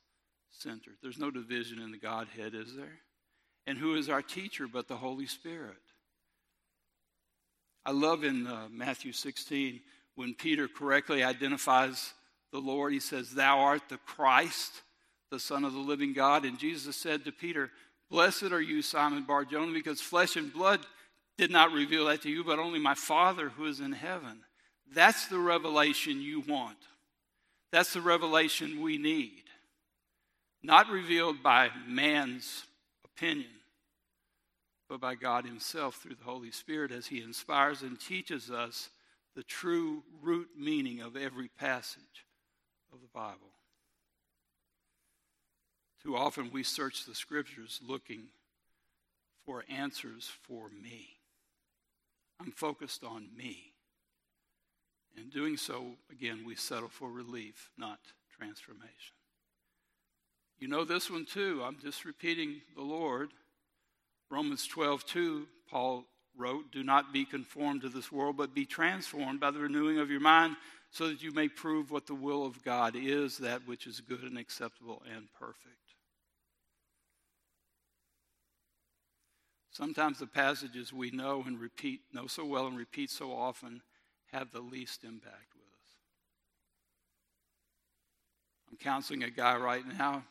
centered. There's no division in the Godhead, is there? And who is our teacher but the Holy Spirit? I love in uh, Matthew 16 when Peter correctly identifies the Lord, he says, Thou art the Christ, the Son of the living God. And Jesus said to Peter, Blessed are you, Simon Barjona, because flesh and blood did not reveal that to you, but only my Father who is in heaven. That's the revelation you want. That's the revelation we need. Not revealed by man's opinion, but by God Himself through the Holy Spirit as He inspires and teaches us the true root meaning of every passage of the Bible. Too often we search the scriptures looking for answers for me. I'm focused on me. In doing so, again, we settle for relief, not transformation. You know this one too. I'm just repeating the Lord. Romans 12, 2, Paul wrote, Do not be conformed to this world, but be transformed by the renewing of your mind, so that you may prove what the will of God is, that which is good and acceptable and perfect. Sometimes the passages we know and repeat, know so well and repeat so often, have the least impact with us. I'm counseling a guy right now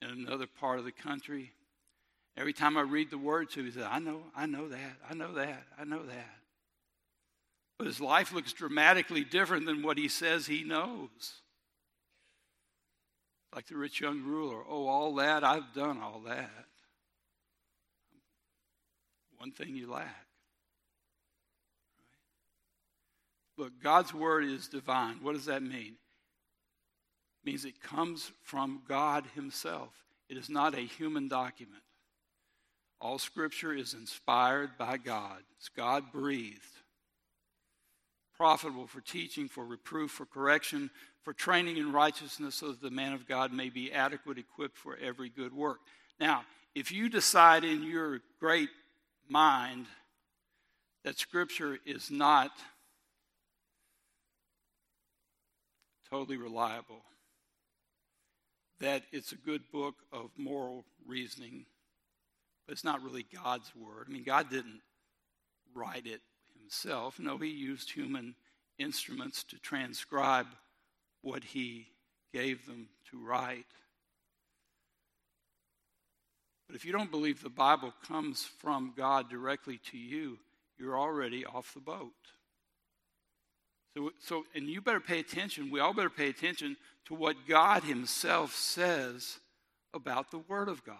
in another part of the country. Every time I read the word to him, he says, I know, I know that, I know that, I know that. But his life looks dramatically different than what he says he knows. Like the rich young ruler, oh, all that, I've done all that. One thing you lack. Look, God's word is divine. What does that mean? It means it comes from God Himself. It is not a human document. All scripture is inspired by God. It's God breathed. Profitable for teaching, for reproof, for correction, for training in righteousness, so that the man of God may be adequate, equipped for every good work. Now, if you decide in your great mind that Scripture is not totally reliable, that it's a good book of moral reasoning, but it's not really God's word. I mean, God didn't write it himself. No, he used human instruments to transcribe what he gave them to write. But if you don't believe the Bible comes from God directly to you, you're already off the boat. So, so, and you better pay attention. We all better pay attention to what God Himself says about the Word of God.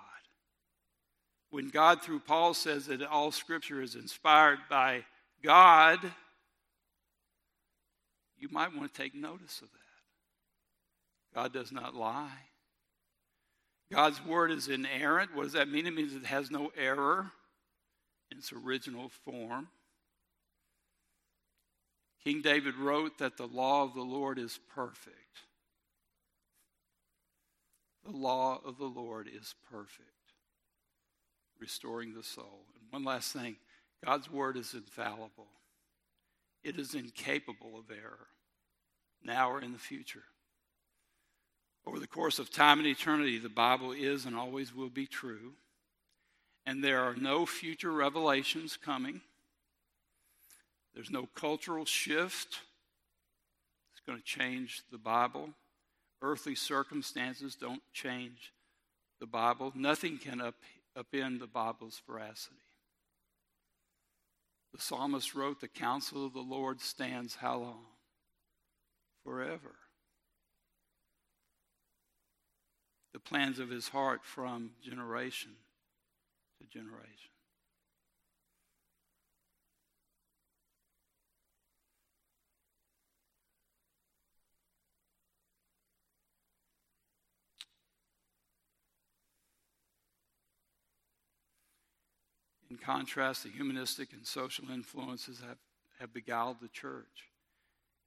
When God, through Paul, says that all Scripture is inspired by God, you might want to take notice of that. God does not lie. God's Word is inerrant. What does that mean? It means it has no error in its original form. King David wrote that the law of the Lord is perfect. The law of the Lord is perfect, restoring the soul. And one last thing God's word is infallible, it is incapable of error, now or in the future. Over the course of time and eternity, the Bible is and always will be true. And there are no future revelations coming. There's no cultural shift that's going to change the Bible. Earthly circumstances don't change the Bible. Nothing can up, upend the Bible's veracity. The psalmist wrote, The counsel of the Lord stands how long? Forever. The plans of his heart from generation to generation. In contrast, the humanistic and social influences have, have beguiled the church.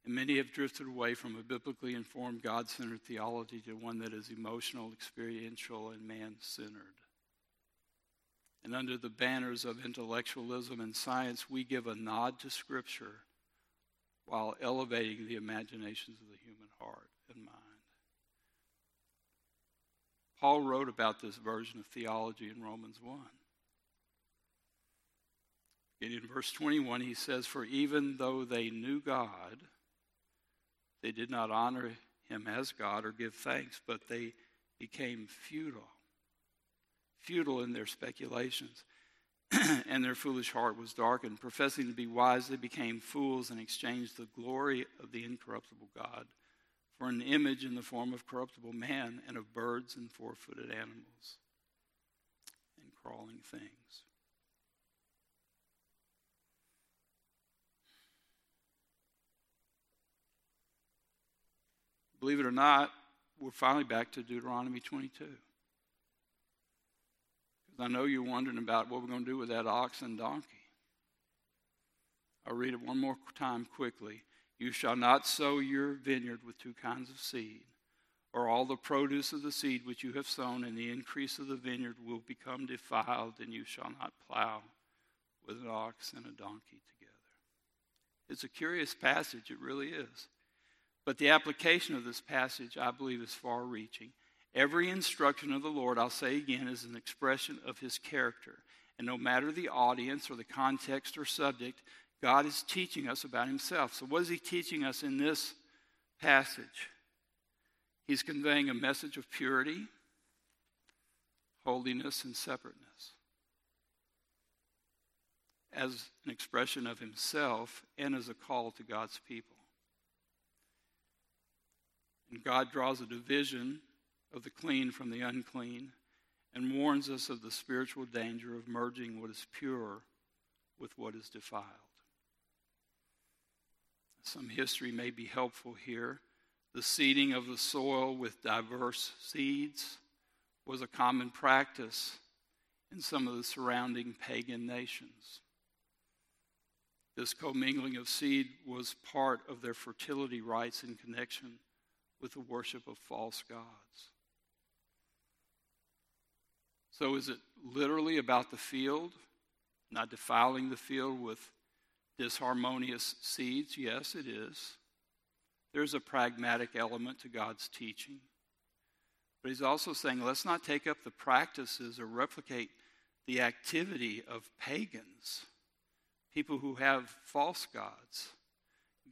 And many have drifted away from a biblically informed, God centered theology to one that is emotional, experiential, and man centered. And under the banners of intellectualism and science, we give a nod to Scripture while elevating the imaginations of the human heart and mind. Paul wrote about this version of theology in Romans 1. And in verse 21, he says, For even though they knew God, they did not honor him as God or give thanks, but they became futile. Futile in their speculations, and their foolish heart was darkened. Professing to be wise, they became fools and exchanged the glory of the incorruptible God for an image in the form of corruptible man and of birds and four footed animals and crawling things. Believe it or not, we're finally back to Deuteronomy 22. Because I know you're wondering about what we're going to do with that ox and donkey. I'll read it one more time quickly. You shall not sow your vineyard with two kinds of seed, or all the produce of the seed which you have sown, and the increase of the vineyard will become defiled, and you shall not plow with an ox and a donkey together. It's a curious passage, it really is. But the application of this passage, I believe, is far reaching. Every instruction of the Lord, I'll say again, is an expression of his character. And no matter the audience or the context or subject, God is teaching us about himself. So, what is he teaching us in this passage? He's conveying a message of purity, holiness, and separateness as an expression of himself and as a call to God's people. And God draws a division of the clean from the unclean and warns us of the spiritual danger of merging what is pure with what is defiled. Some history may be helpful here. The seeding of the soil with diverse seeds was a common practice in some of the surrounding pagan nations. This commingling of seed was part of their fertility rites in connection with the worship of false gods. So, is it literally about the field, not defiling the field with disharmonious seeds? Yes, it is. There's a pragmatic element to God's teaching. But he's also saying, let's not take up the practices or replicate the activity of pagans people who have false gods.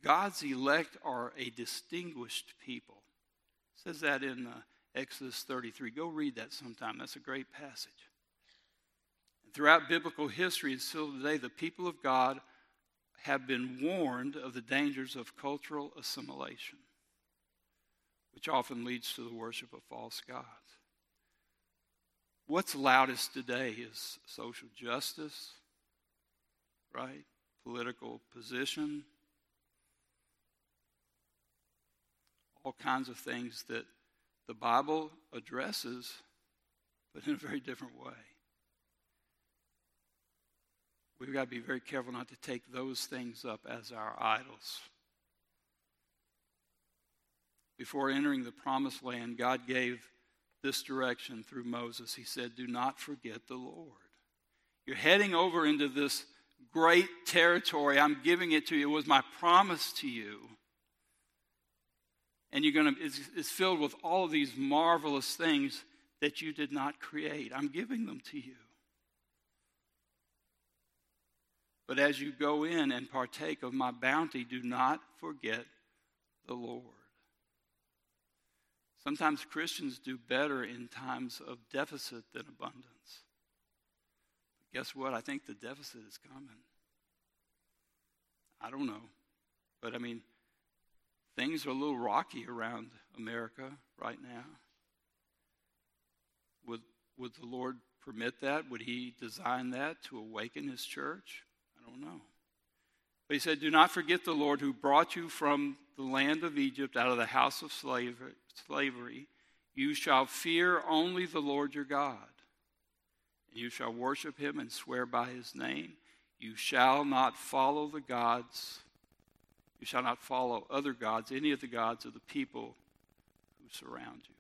God's elect are a distinguished people. It says that in uh, Exodus 33. Go read that sometime. That's a great passage. And throughout biblical history and still today, the people of God have been warned of the dangers of cultural assimilation, which often leads to the worship of false gods. What's loudest today is social justice, right? Political position, all kinds of things that the Bible addresses, but in a very different way. We've got to be very careful not to take those things up as our idols. Before entering the promised land, God gave this direction through Moses. He said, Do not forget the Lord. You're heading over into this great territory. I'm giving it to you. It was my promise to you. And you're going to, it's, filled with all of these marvelous things that you did not create. I'm giving them to you. But as you go in and partake of my bounty, do not forget the Lord. Sometimes Christians do better in times of deficit than abundance. Guess what? I think the deficit is coming. I don't know. But I mean, things are a little rocky around America right now. Would, would the Lord permit that? Would He design that to awaken His church? I don't know. But He said, Do not forget the Lord who brought you from the land of Egypt out of the house of slavery. You shall fear only the Lord your God. and You shall worship him and swear by his name. You shall not follow the gods. You shall not follow other gods, any of the gods of the people who surround you.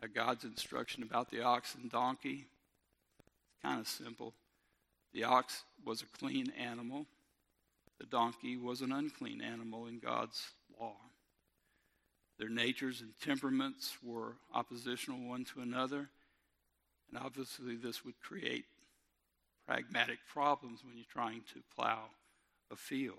A God's instruction about the ox and donkey. It's kind of simple. The ox was a clean animal. The donkey was an unclean animal in God's law. Their natures and temperaments were oppositional one to another. And obviously, this would create pragmatic problems when you're trying to plow a field.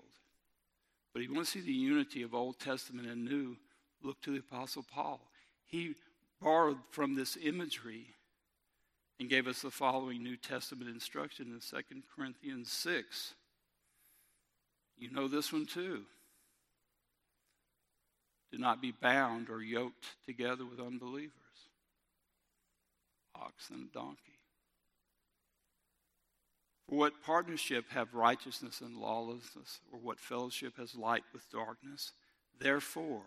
But if you want to see the unity of Old Testament and New, look to the Apostle Paul. He borrowed from this imagery and gave us the following New Testament instruction in 2 Corinthians 6. You know this one too. Do not be bound or yoked together with unbelievers. Ox and donkey. For what partnership have righteousness and lawlessness, or what fellowship has light with darkness? Therefore,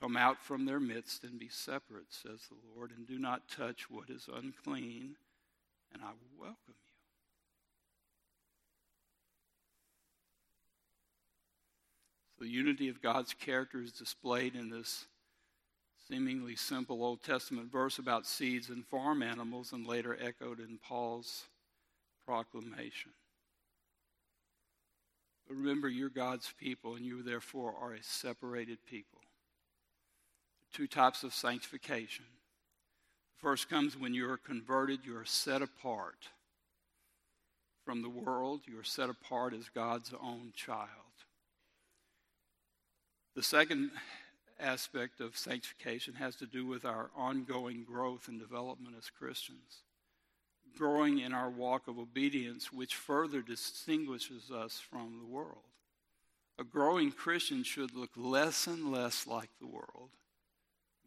Come out from their midst and be separate, says the Lord, and do not touch what is unclean, and I will welcome you. So the unity of God's character is displayed in this seemingly simple Old Testament verse about seeds and farm animals, and later echoed in Paul's proclamation. But remember, you're God's people, and you therefore are a separated people. Two types of sanctification. First comes when you are converted, you are set apart from the world, you are set apart as God's own child. The second aspect of sanctification has to do with our ongoing growth and development as Christians growing in our walk of obedience, which further distinguishes us from the world. A growing Christian should look less and less like the world,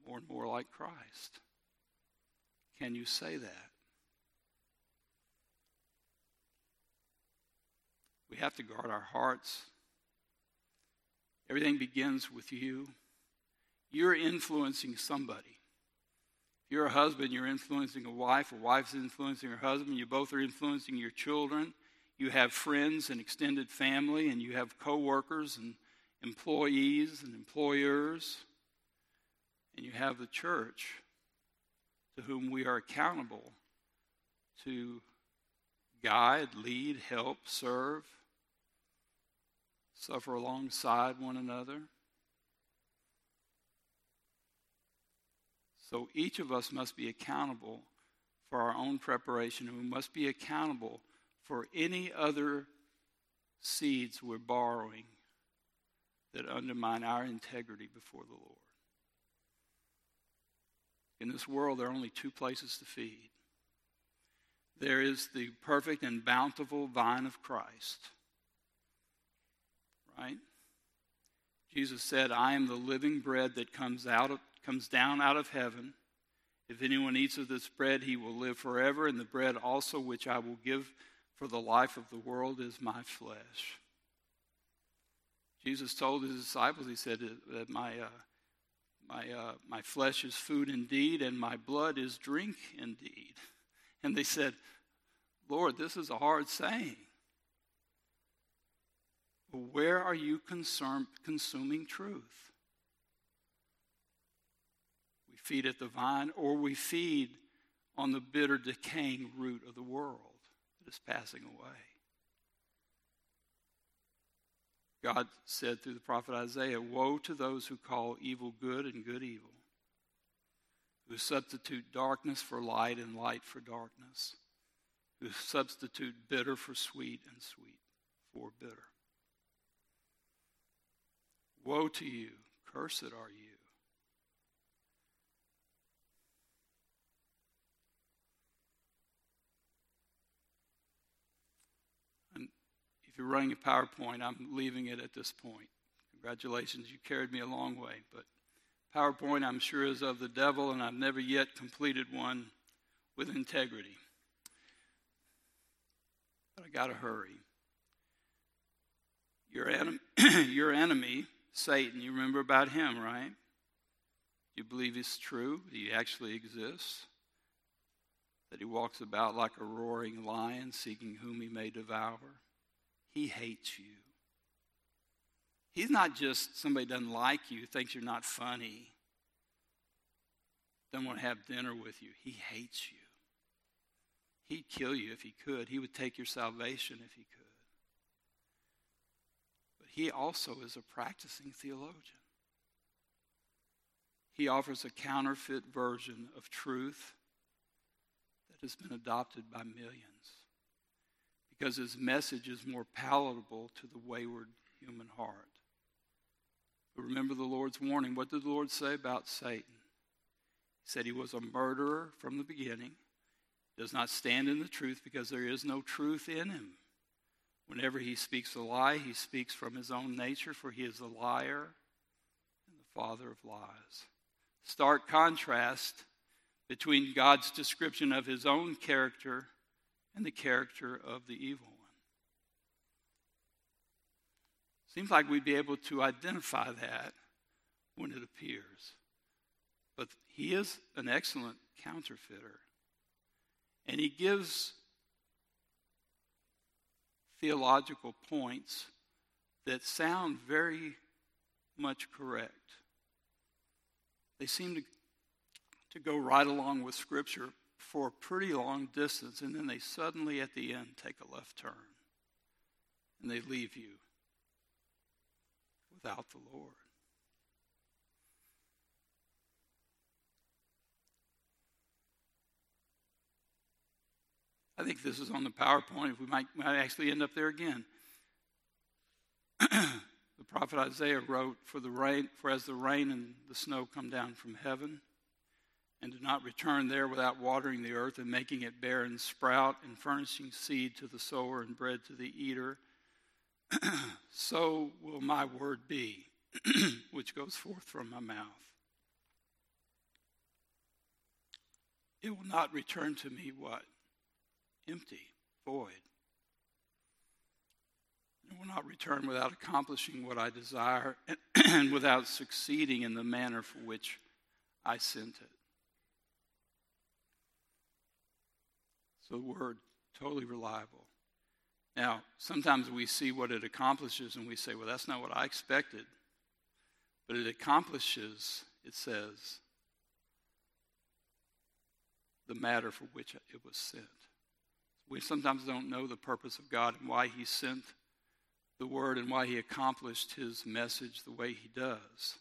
more and more like Christ. Can you say that? We have to guard our hearts. Everything begins with you. You're influencing somebody If you're a husband, you're influencing a wife, a wife's influencing her husband, you both are influencing your children. You have friends and extended family, and you have coworkers and employees and employers, and you have the church to whom we are accountable to guide, lead, help, serve, suffer alongside one another. So each of us must be accountable for our own preparation, and we must be accountable for any other seeds we're borrowing that undermine our integrity before the Lord. In this world, there are only two places to feed there is the perfect and bountiful vine of Christ. Right? Jesus said, I am the living bread that comes out of comes down out of heaven. If anyone eats of this bread, he will live forever, and the bread also which I will give for the life of the world is my flesh. Jesus told his disciples, he said that my, uh, my, uh, my flesh is food indeed, and my blood is drink indeed. And they said, Lord, this is a hard saying. where are you consuming truth? Feed at the vine, or we feed on the bitter, decaying root of the world that is passing away. God said through the prophet Isaiah Woe to those who call evil good and good evil, who substitute darkness for light and light for darkness, who substitute bitter for sweet and sweet for bitter. Woe to you, cursed are you you're running a PowerPoint, I'm leaving it at this point. Congratulations, you carried me a long way. But PowerPoint, I'm sure, is of the devil, and I've never yet completed one with integrity. But I got to hurry. Your, anim- your enemy, Satan, you remember about him, right? You believe he's true, he actually exists, that he walks about like a roaring lion seeking whom he may devour. He hates you. He's not just somebody doesn't like you, thinks you're not funny, doesn't want to have dinner with you. He hates you. He'd kill you if he could. He would take your salvation if he could. But he also is a practicing theologian. He offers a counterfeit version of truth that has been adopted by millions because his message is more palatable to the wayward human heart. But remember the Lord's warning. What did the Lord say about Satan? He said he was a murderer from the beginning, does not stand in the truth because there is no truth in him. Whenever he speaks a lie, he speaks from his own nature, for he is a liar and the father of lies. Stark contrast between God's description of his own character and the character of the evil one. Seems like we'd be able to identify that when it appears. But he is an excellent counterfeiter. And he gives theological points that sound very much correct. They seem to, to go right along with Scripture for a pretty long distance, and then they suddenly at the end take a left turn and they leave you without the Lord. I think this is on the PowerPoint. If we might, might actually end up there again. the prophet Isaiah wrote, "For the rain, for as the rain and the snow come down from heaven, and do not return there without watering the earth and making it bear and sprout, and furnishing seed to the sower and bread to the eater, so will my word be, which goes forth from my mouth. It will not return to me what? Empty, void. It will not return without accomplishing what I desire and without succeeding in the manner for which I sent it. The word, totally reliable. Now, sometimes we see what it accomplishes and we say, well, that's not what I expected. But it accomplishes, it says, the matter for which it was sent. We sometimes don't know the purpose of God and why He sent the Word and why He accomplished His message the way He does.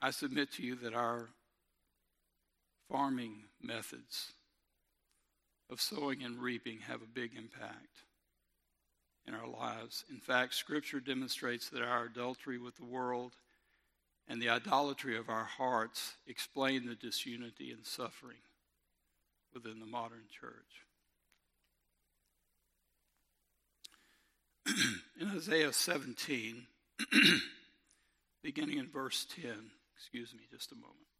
I submit to you that our farming methods of sowing and reaping have a big impact in our lives. In fact, Scripture demonstrates that our adultery with the world and the idolatry of our hearts explain the disunity and suffering within the modern church. in Isaiah 17, beginning in verse 10, excuse me just a moment.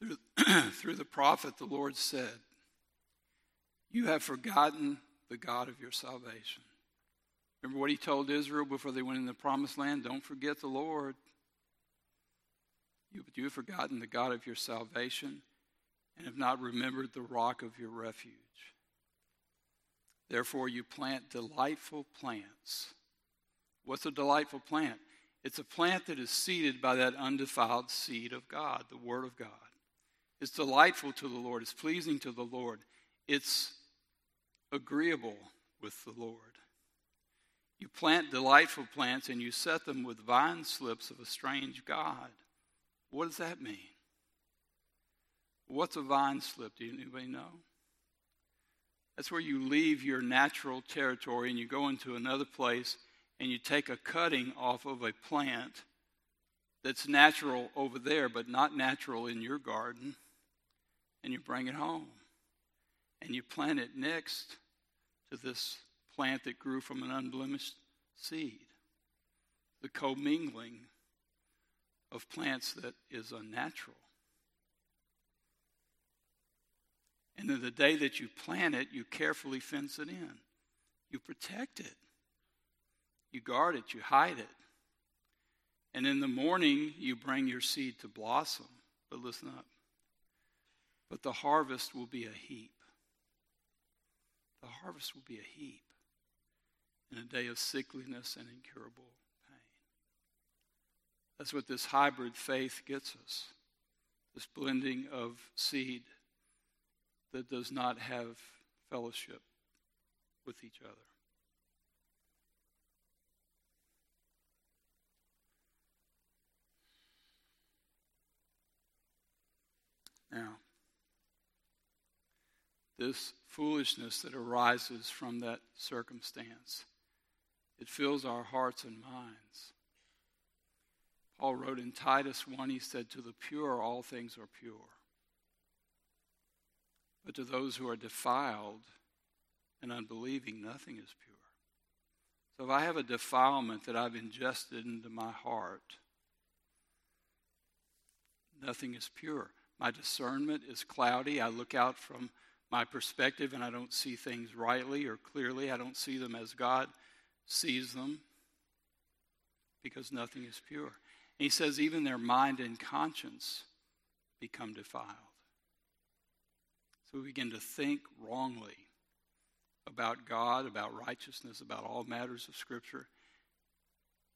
Through, through the prophet, the Lord said, You have forgotten the God of your salvation. Remember what he told Israel before they went in the promised land? Don't forget the Lord. You, you have forgotten the God of your salvation and have not remembered the rock of your refuge. Therefore, you plant delightful plants. What's a delightful plant? It's a plant that is seeded by that undefiled seed of God, the Word of God. It's delightful to the Lord. It's pleasing to the Lord. It's agreeable with the Lord. You plant delightful plants and you set them with vine slips of a strange God. What does that mean? What's a vine slip? Do anybody know? That's where you leave your natural territory and you go into another place and you take a cutting off of a plant that's natural over there, but not natural in your garden and you bring it home. And you plant it next to this plant that grew from an unblemished seed. The commingling of plants that is unnatural. And then the day that you plant it, you carefully fence it in. You protect it. You guard it. You hide it. And in the morning, you bring your seed to blossom. But listen up but the harvest will be a heap. The harvest will be a heap in a day of sickliness and incurable pain. That's what this hybrid faith gets us this blending of seed that does not have fellowship with each other. Now, this foolishness that arises from that circumstance. It fills our hearts and minds. Paul wrote in Titus 1, he said, To the pure, all things are pure. But to those who are defiled and unbelieving, nothing is pure. So if I have a defilement that I've ingested into my heart, nothing is pure. My discernment is cloudy. I look out from my perspective and I don't see things rightly or clearly. I don't see them as God sees them because nothing is pure. And he says, even their mind and conscience become defiled. So we begin to think wrongly about God, about righteousness, about all matters of Scripture.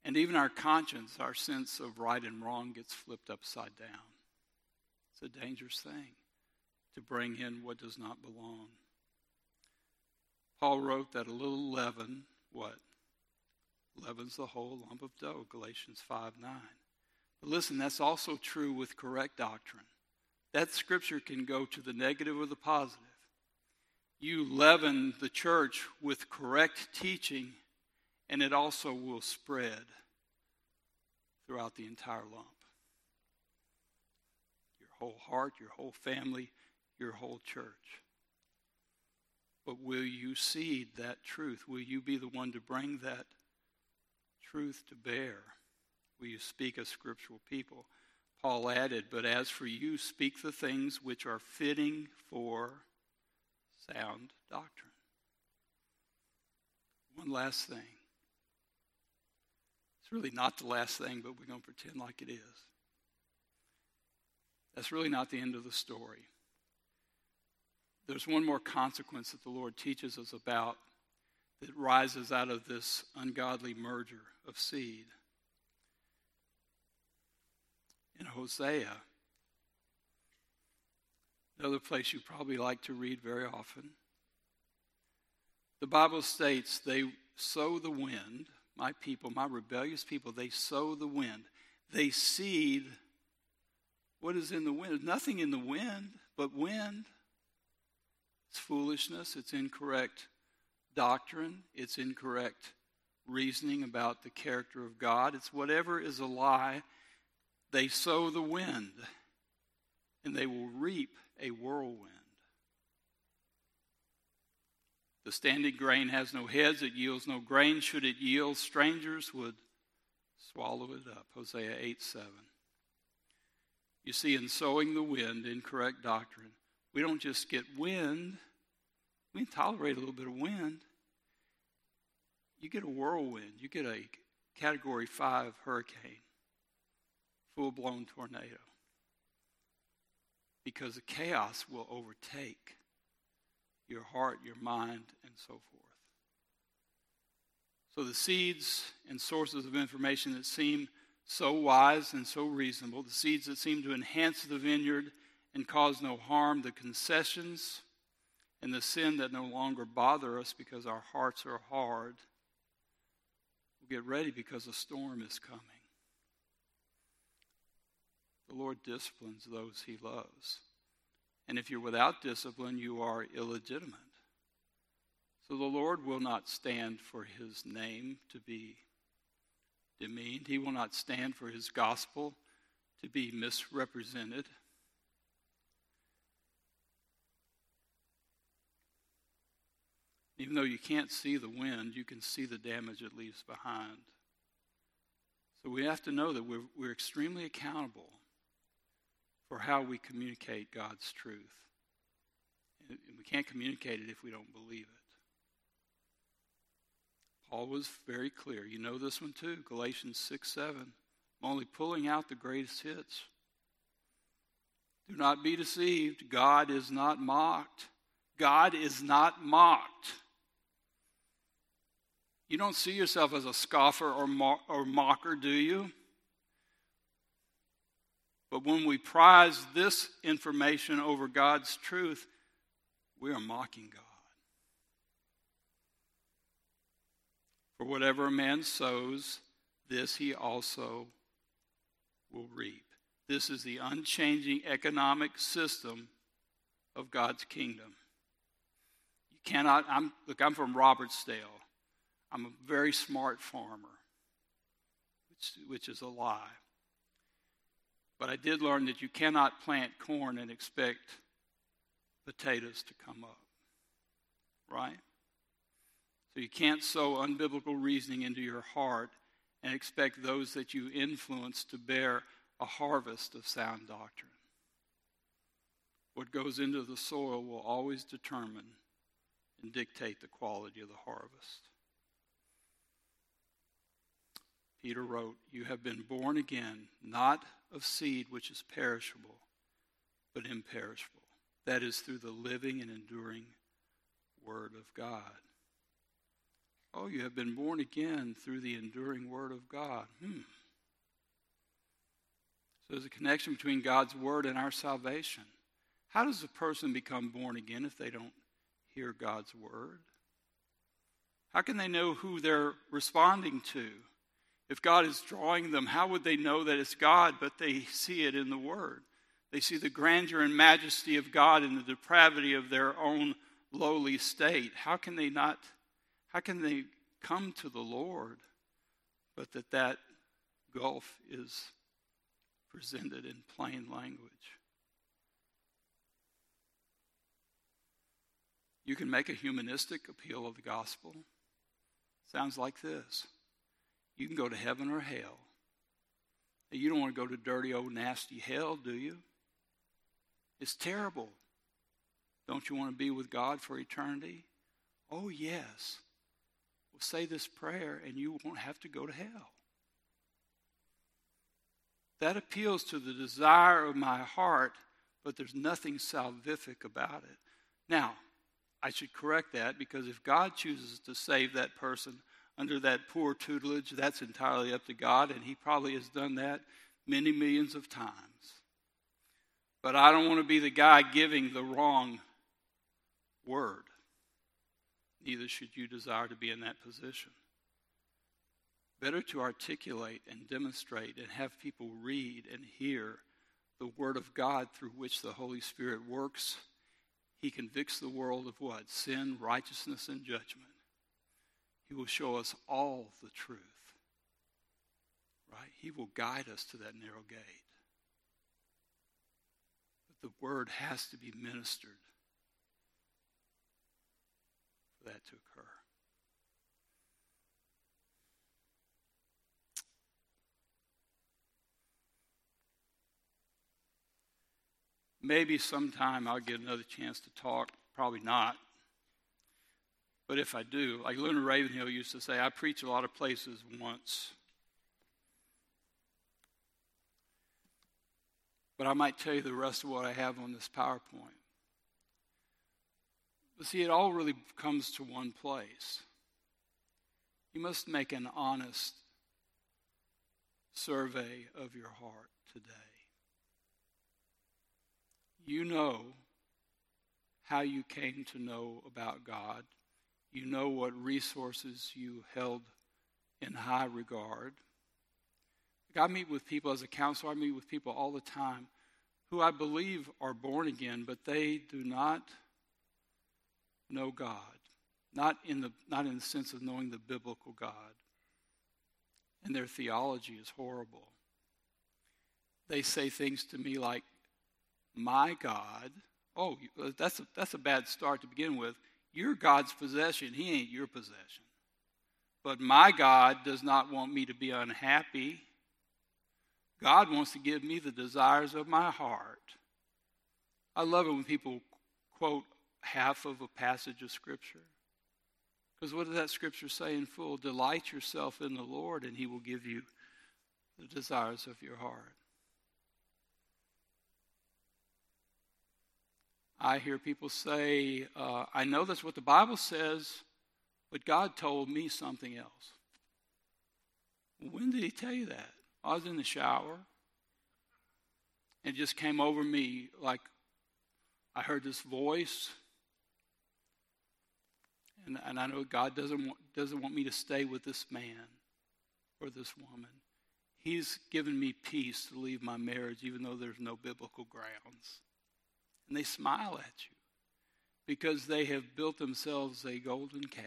And even our conscience, our sense of right and wrong, gets flipped upside down. It's a dangerous thing to bring in what does not belong. Paul wrote that a little leaven, what? Leaven's the whole lump of dough, Galatians 5 9. But listen, that's also true with correct doctrine. That scripture can go to the negative or the positive. You leaven the church with correct teaching, and it also will spread throughout the entire lump. Your whole heart, your whole family, your whole church. But will you seed that truth? Will you be the one to bring that truth to bear? Will you speak as scriptural people? Paul added, But as for you, speak the things which are fitting for sound doctrine. One last thing. It's really not the last thing, but we're going to pretend like it is. That's really not the end of the story. There's one more consequence that the Lord teaches us about that rises out of this ungodly merger of seed in Hosea. Another place you probably like to read very often. The Bible states, They sow the wind, my people, my rebellious people, they sow the wind. They seed what is in the wind. Nothing in the wind but wind. It's foolishness, it's incorrect doctrine, it's incorrect reasoning about the character of God. It's whatever is a lie they sow the wind, and they will reap a whirlwind. The standing grain has no heads, it yields no grain. Should it yield, strangers would swallow it up. Hosea 8 7. You see, in sowing the wind, incorrect doctrine, we don't just get wind, we can tolerate a little bit of wind. You get a whirlwind, you get a category 5 hurricane full blown tornado. Because the chaos will overtake your heart, your mind, and so forth. So the seeds and sources of information that seem so wise and so reasonable, the seeds that seem to enhance the vineyard and cause no harm, the concessions and the sin that no longer bother us because our hearts are hard, we'll get ready because a storm is coming. The Lord disciplines those he loves. And if you're without discipline, you are illegitimate. So the Lord will not stand for his name to be demeaned, he will not stand for his gospel to be misrepresented. Even though you can't see the wind, you can see the damage it leaves behind. So we have to know that we're, we're extremely accountable for how we communicate God's truth. And we can't communicate it if we don't believe it. Paul was very clear. You know this one too, Galatians 6 7. I'm only pulling out the greatest hits. Do not be deceived. God is not mocked. God is not mocked. You don't see yourself as a scoffer or, or mocker, do you? But when we prize this information over God's truth, we are mocking God. For whatever a man sows, this he also will reap. This is the unchanging economic system of God's kingdom. You cannot, I'm, look, I'm from Robertsdale. I'm a very smart farmer, which, which is a lie. But I did learn that you cannot plant corn and expect potatoes to come up. Right? So you can't sow unbiblical reasoning into your heart and expect those that you influence to bear a harvest of sound doctrine. What goes into the soil will always determine and dictate the quality of the harvest. Peter wrote, You have been born again, not of seed which is perishable, but imperishable. That is through the living and enduring Word of God. Oh, you have been born again through the enduring Word of God. Hmm. So there's a connection between God's Word and our salvation. How does a person become born again if they don't hear God's Word? How can they know who they're responding to? If God is drawing them, how would they know that it's God, but they see it in the Word? They see the grandeur and majesty of God in the depravity of their own lowly state. How can they not, how can they come to the Lord, but that that gulf is presented in plain language? You can make a humanistic appeal of the gospel. Sounds like this you can go to heaven or hell. You don't want to go to dirty, old, nasty hell, do you? It's terrible. Don't you want to be with God for eternity? Oh, yes. Well, say this prayer and you won't have to go to hell. That appeals to the desire of my heart, but there's nothing salvific about it. Now, I should correct that because if God chooses to save that person, under that poor tutelage, that's entirely up to God, and He probably has done that many millions of times. But I don't want to be the guy giving the wrong word. Neither should you desire to be in that position. Better to articulate and demonstrate and have people read and hear the Word of God through which the Holy Spirit works. He convicts the world of what? Sin, righteousness, and judgment. He will show us all the truth. Right? He will guide us to that narrow gate. But the word has to be ministered for that to occur. Maybe sometime I'll get another chance to talk. Probably not. But if I do, like Leonard Ravenhill used to say, I preach a lot of places once. But I might tell you the rest of what I have on this PowerPoint. But see, it all really comes to one place. You must make an honest survey of your heart today. You know how you came to know about God you know what resources you held in high regard. I meet with people as a counselor, I meet with people all the time who I believe are born again, but they do not know God. Not in the, not in the sense of knowing the biblical God. And their theology is horrible. They say things to me like, My God. Oh, that's a, that's a bad start to begin with. You're God's possession. He ain't your possession. But my God does not want me to be unhappy. God wants to give me the desires of my heart. I love it when people quote half of a passage of Scripture. Because what does that Scripture say in full? Delight yourself in the Lord, and He will give you the desires of your heart. I hear people say, uh, I know that's what the Bible says, but God told me something else. When did He tell you that? I was in the shower. And it just came over me like I heard this voice. And, and I know God doesn't want, doesn't want me to stay with this man or this woman. He's given me peace to leave my marriage, even though there's no biblical grounds and they smile at you because they have built themselves a golden calf.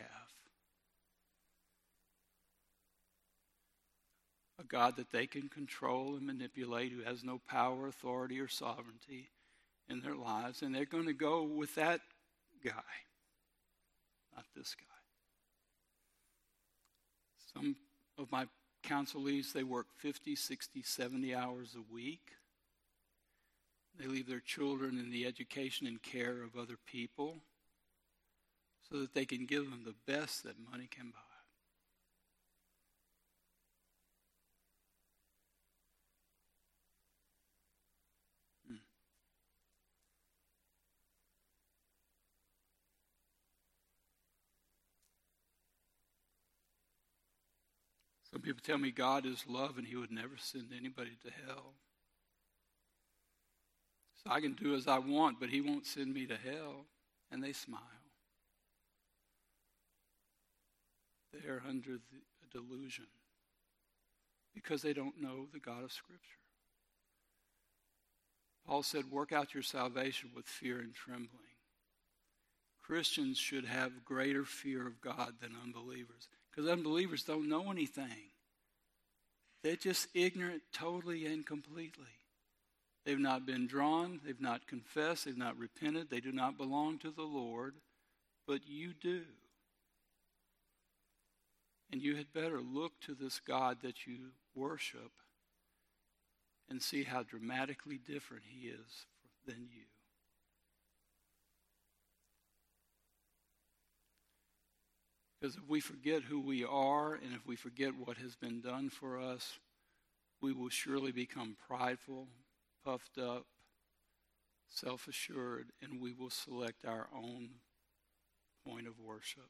A God that they can control and manipulate, who has no power, authority, or sovereignty in their lives. And they're going to go with that guy, not this guy. Some of my counselees, they work 50, 60, 70 hours a week. They leave their children in the education and care of other people so that they can give them the best that money can buy. Hmm. Some people tell me God is love and he would never send anybody to hell. So I can do as I want, but he won't send me to hell. And they smile. They are under the delusion because they don't know the God of Scripture. Paul said, Work out your salvation with fear and trembling. Christians should have greater fear of God than unbelievers because unbelievers don't know anything. They're just ignorant totally and completely. They've not been drawn, they've not confessed, they've not repented, they do not belong to the Lord, but you do. And you had better look to this God that you worship and see how dramatically different he is than you. Because if we forget who we are and if we forget what has been done for us, we will surely become prideful, puffed up, self assured, and we will select our own point of worship.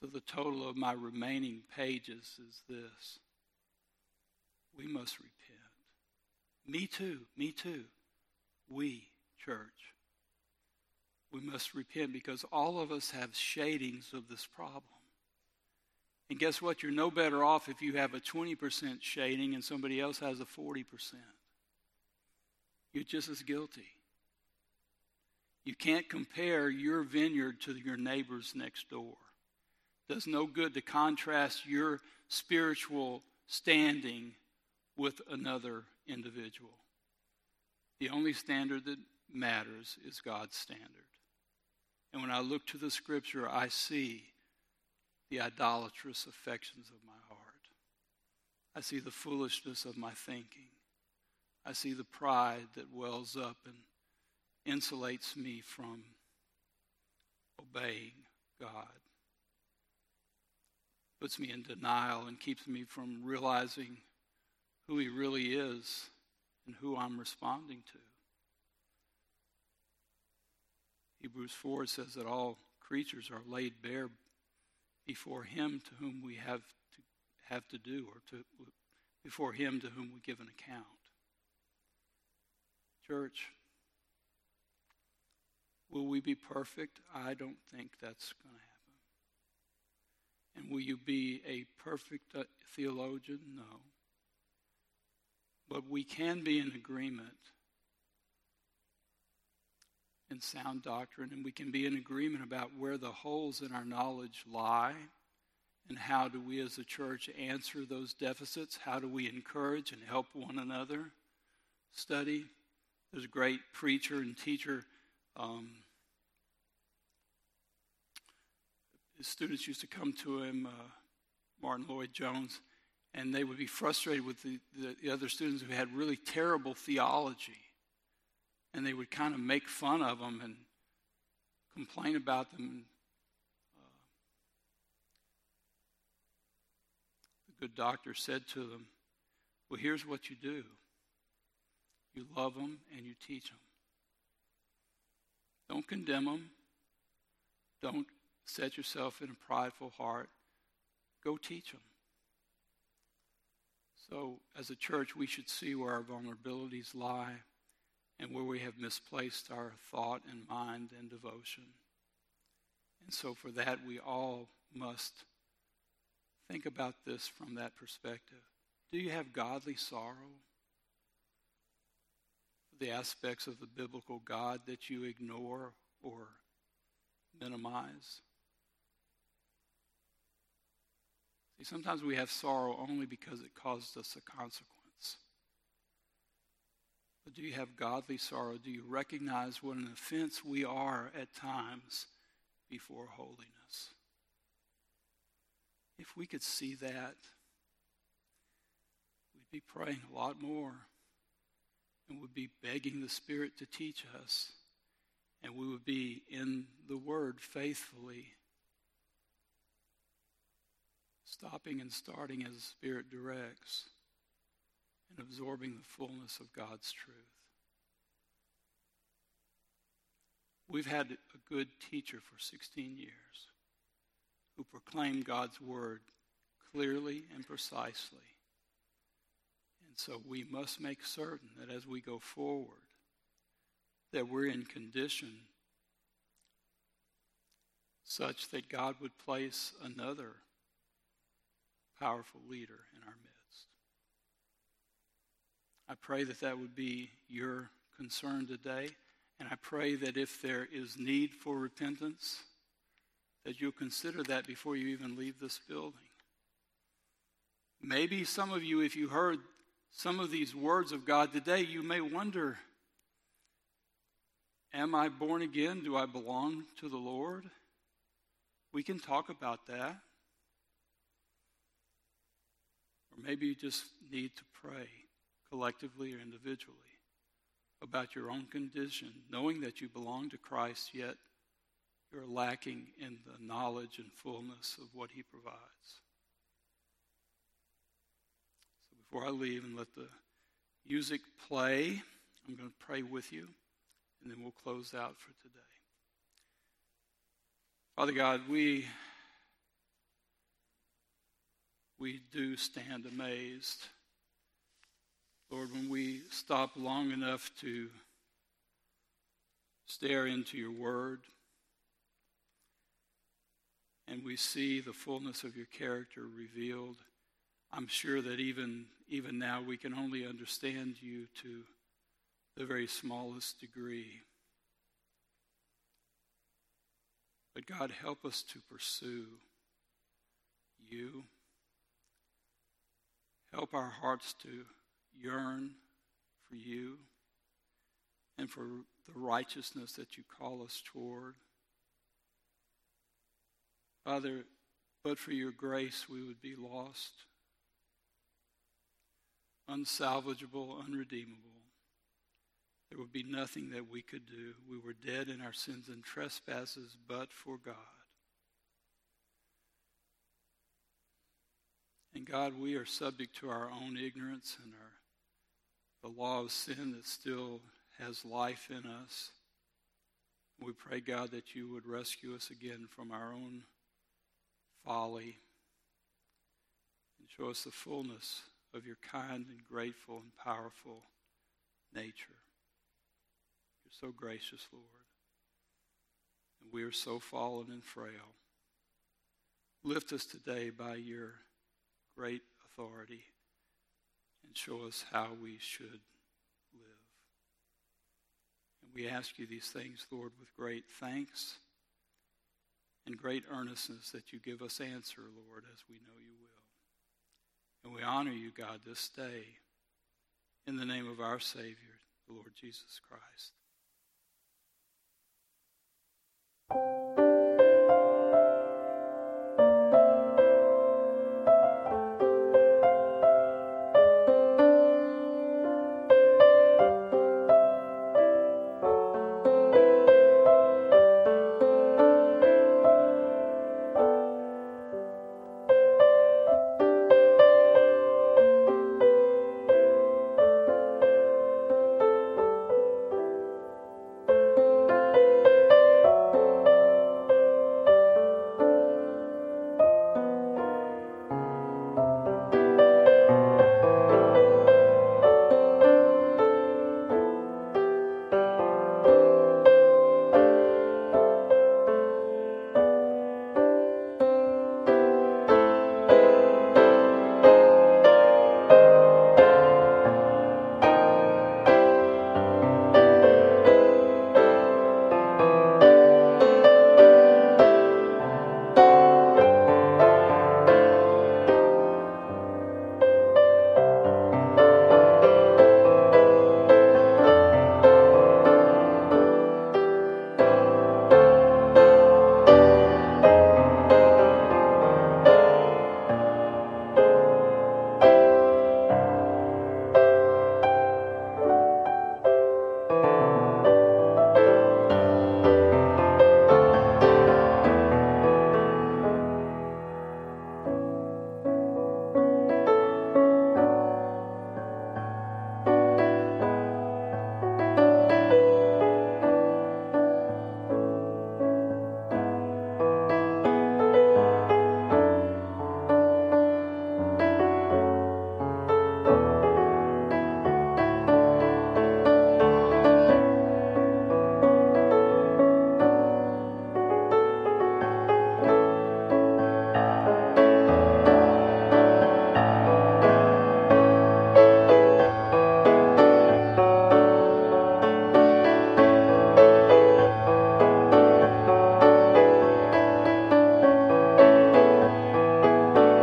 So the total of my remaining pages is this we must repent. Me too, me too. We, church. We must repent because all of us have shadings of this problem. And guess what? You're no better off if you have a 20% shading and somebody else has a 40%. You're just as guilty. You can't compare your vineyard to your neighbor's next door. It does no good to contrast your spiritual standing with another individual. The only standard that matters is God's standard. And when I look to the scripture, I see the idolatrous affections of my heart. I see the foolishness of my thinking. I see the pride that wells up and insulates me from obeying God. Puts me in denial and keeps me from realizing who He really is and who I'm responding to. Hebrews 4 says that all creatures are laid bare before him to whom we have to have to do or to before him to whom we give an account. Church, will we be perfect? I don't think that's going to happen. And will you be a perfect uh, theologian? No. But we can be in agreement in sound doctrine, and we can be in agreement about where the holes in our knowledge lie and how do we as a church answer those deficits? How do we encourage and help one another study? There's a great preacher and teacher. Um, his students used to come to him, uh, Martyn Lloyd-Jones, and they would be frustrated with the, the, the other students who had really terrible theology and they would kind of make fun of them and complain about them. Uh, the good doctor said to them, Well, here's what you do you love them and you teach them. Don't condemn them. Don't set yourself in a prideful heart. Go teach them. So, as a church, we should see where our vulnerabilities lie and where we have misplaced our thought and mind and devotion. And so, for that, we all must think about this from that perspective. Do you have godly sorrow? The aspects of the biblical God that you ignore or minimize? See, sometimes we have sorrow only because it caused us a consequence. But do you have godly sorrow? Do you recognize what an offense we are at times before holiness? If we could see that, we'd be praying a lot more and would be begging the Spirit to teach us, and we would be in the Word faithfully, stopping and starting as the Spirit directs, and absorbing the fullness of God's truth. We've had a good teacher for 16 years who proclaimed God's Word clearly and precisely. And so we must make certain that as we go forward, that we're in condition such that God would place another powerful leader in our midst. I pray that that would be your concern today, and I pray that if there is need for repentance, that you'll consider that before you even leave this building. Maybe some of you, if you heard some of these words of God today, you may wonder Am I born again? Do I belong to the Lord? We can talk about that. Or maybe you just need to pray collectively or individually about your own condition, knowing that you belong to Christ, yet you're lacking in the knowledge and fullness of what He provides. So before I leave and let the music play, I'm going to pray with you, and then we'll close out for today. Father God, we we do stand amazed. Lord, when we stop long enough to stare into your word and we see the fullness of your character revealed, I'm sure that even even now we can only understand you to the very smallest degree. But God, help us to pursue you. Help our hearts to yearn for you and for the righteousness that you call us toward. Father, but for your grace, we would be lost unsalvageable, unredeemable. There would be nothing that we could do. We were dead in our sins and trespasses, but for God. And God, we are subject to our own ignorance and our the law of sin that still has life in us. We pray, God, that you would rescue us again from our own folly and show us the fullness of your kind and grateful and powerful nature. You're so gracious, Lord. And we are so fallen and frail. Lift us today by your great authority and show us how we should live. And we ask you these things, Lord, with great thanks and great earnestness that you give us answer, Lord, as we know you will. And we honor you, God, this day in the name of our Savior, the Lord Jesus Christ.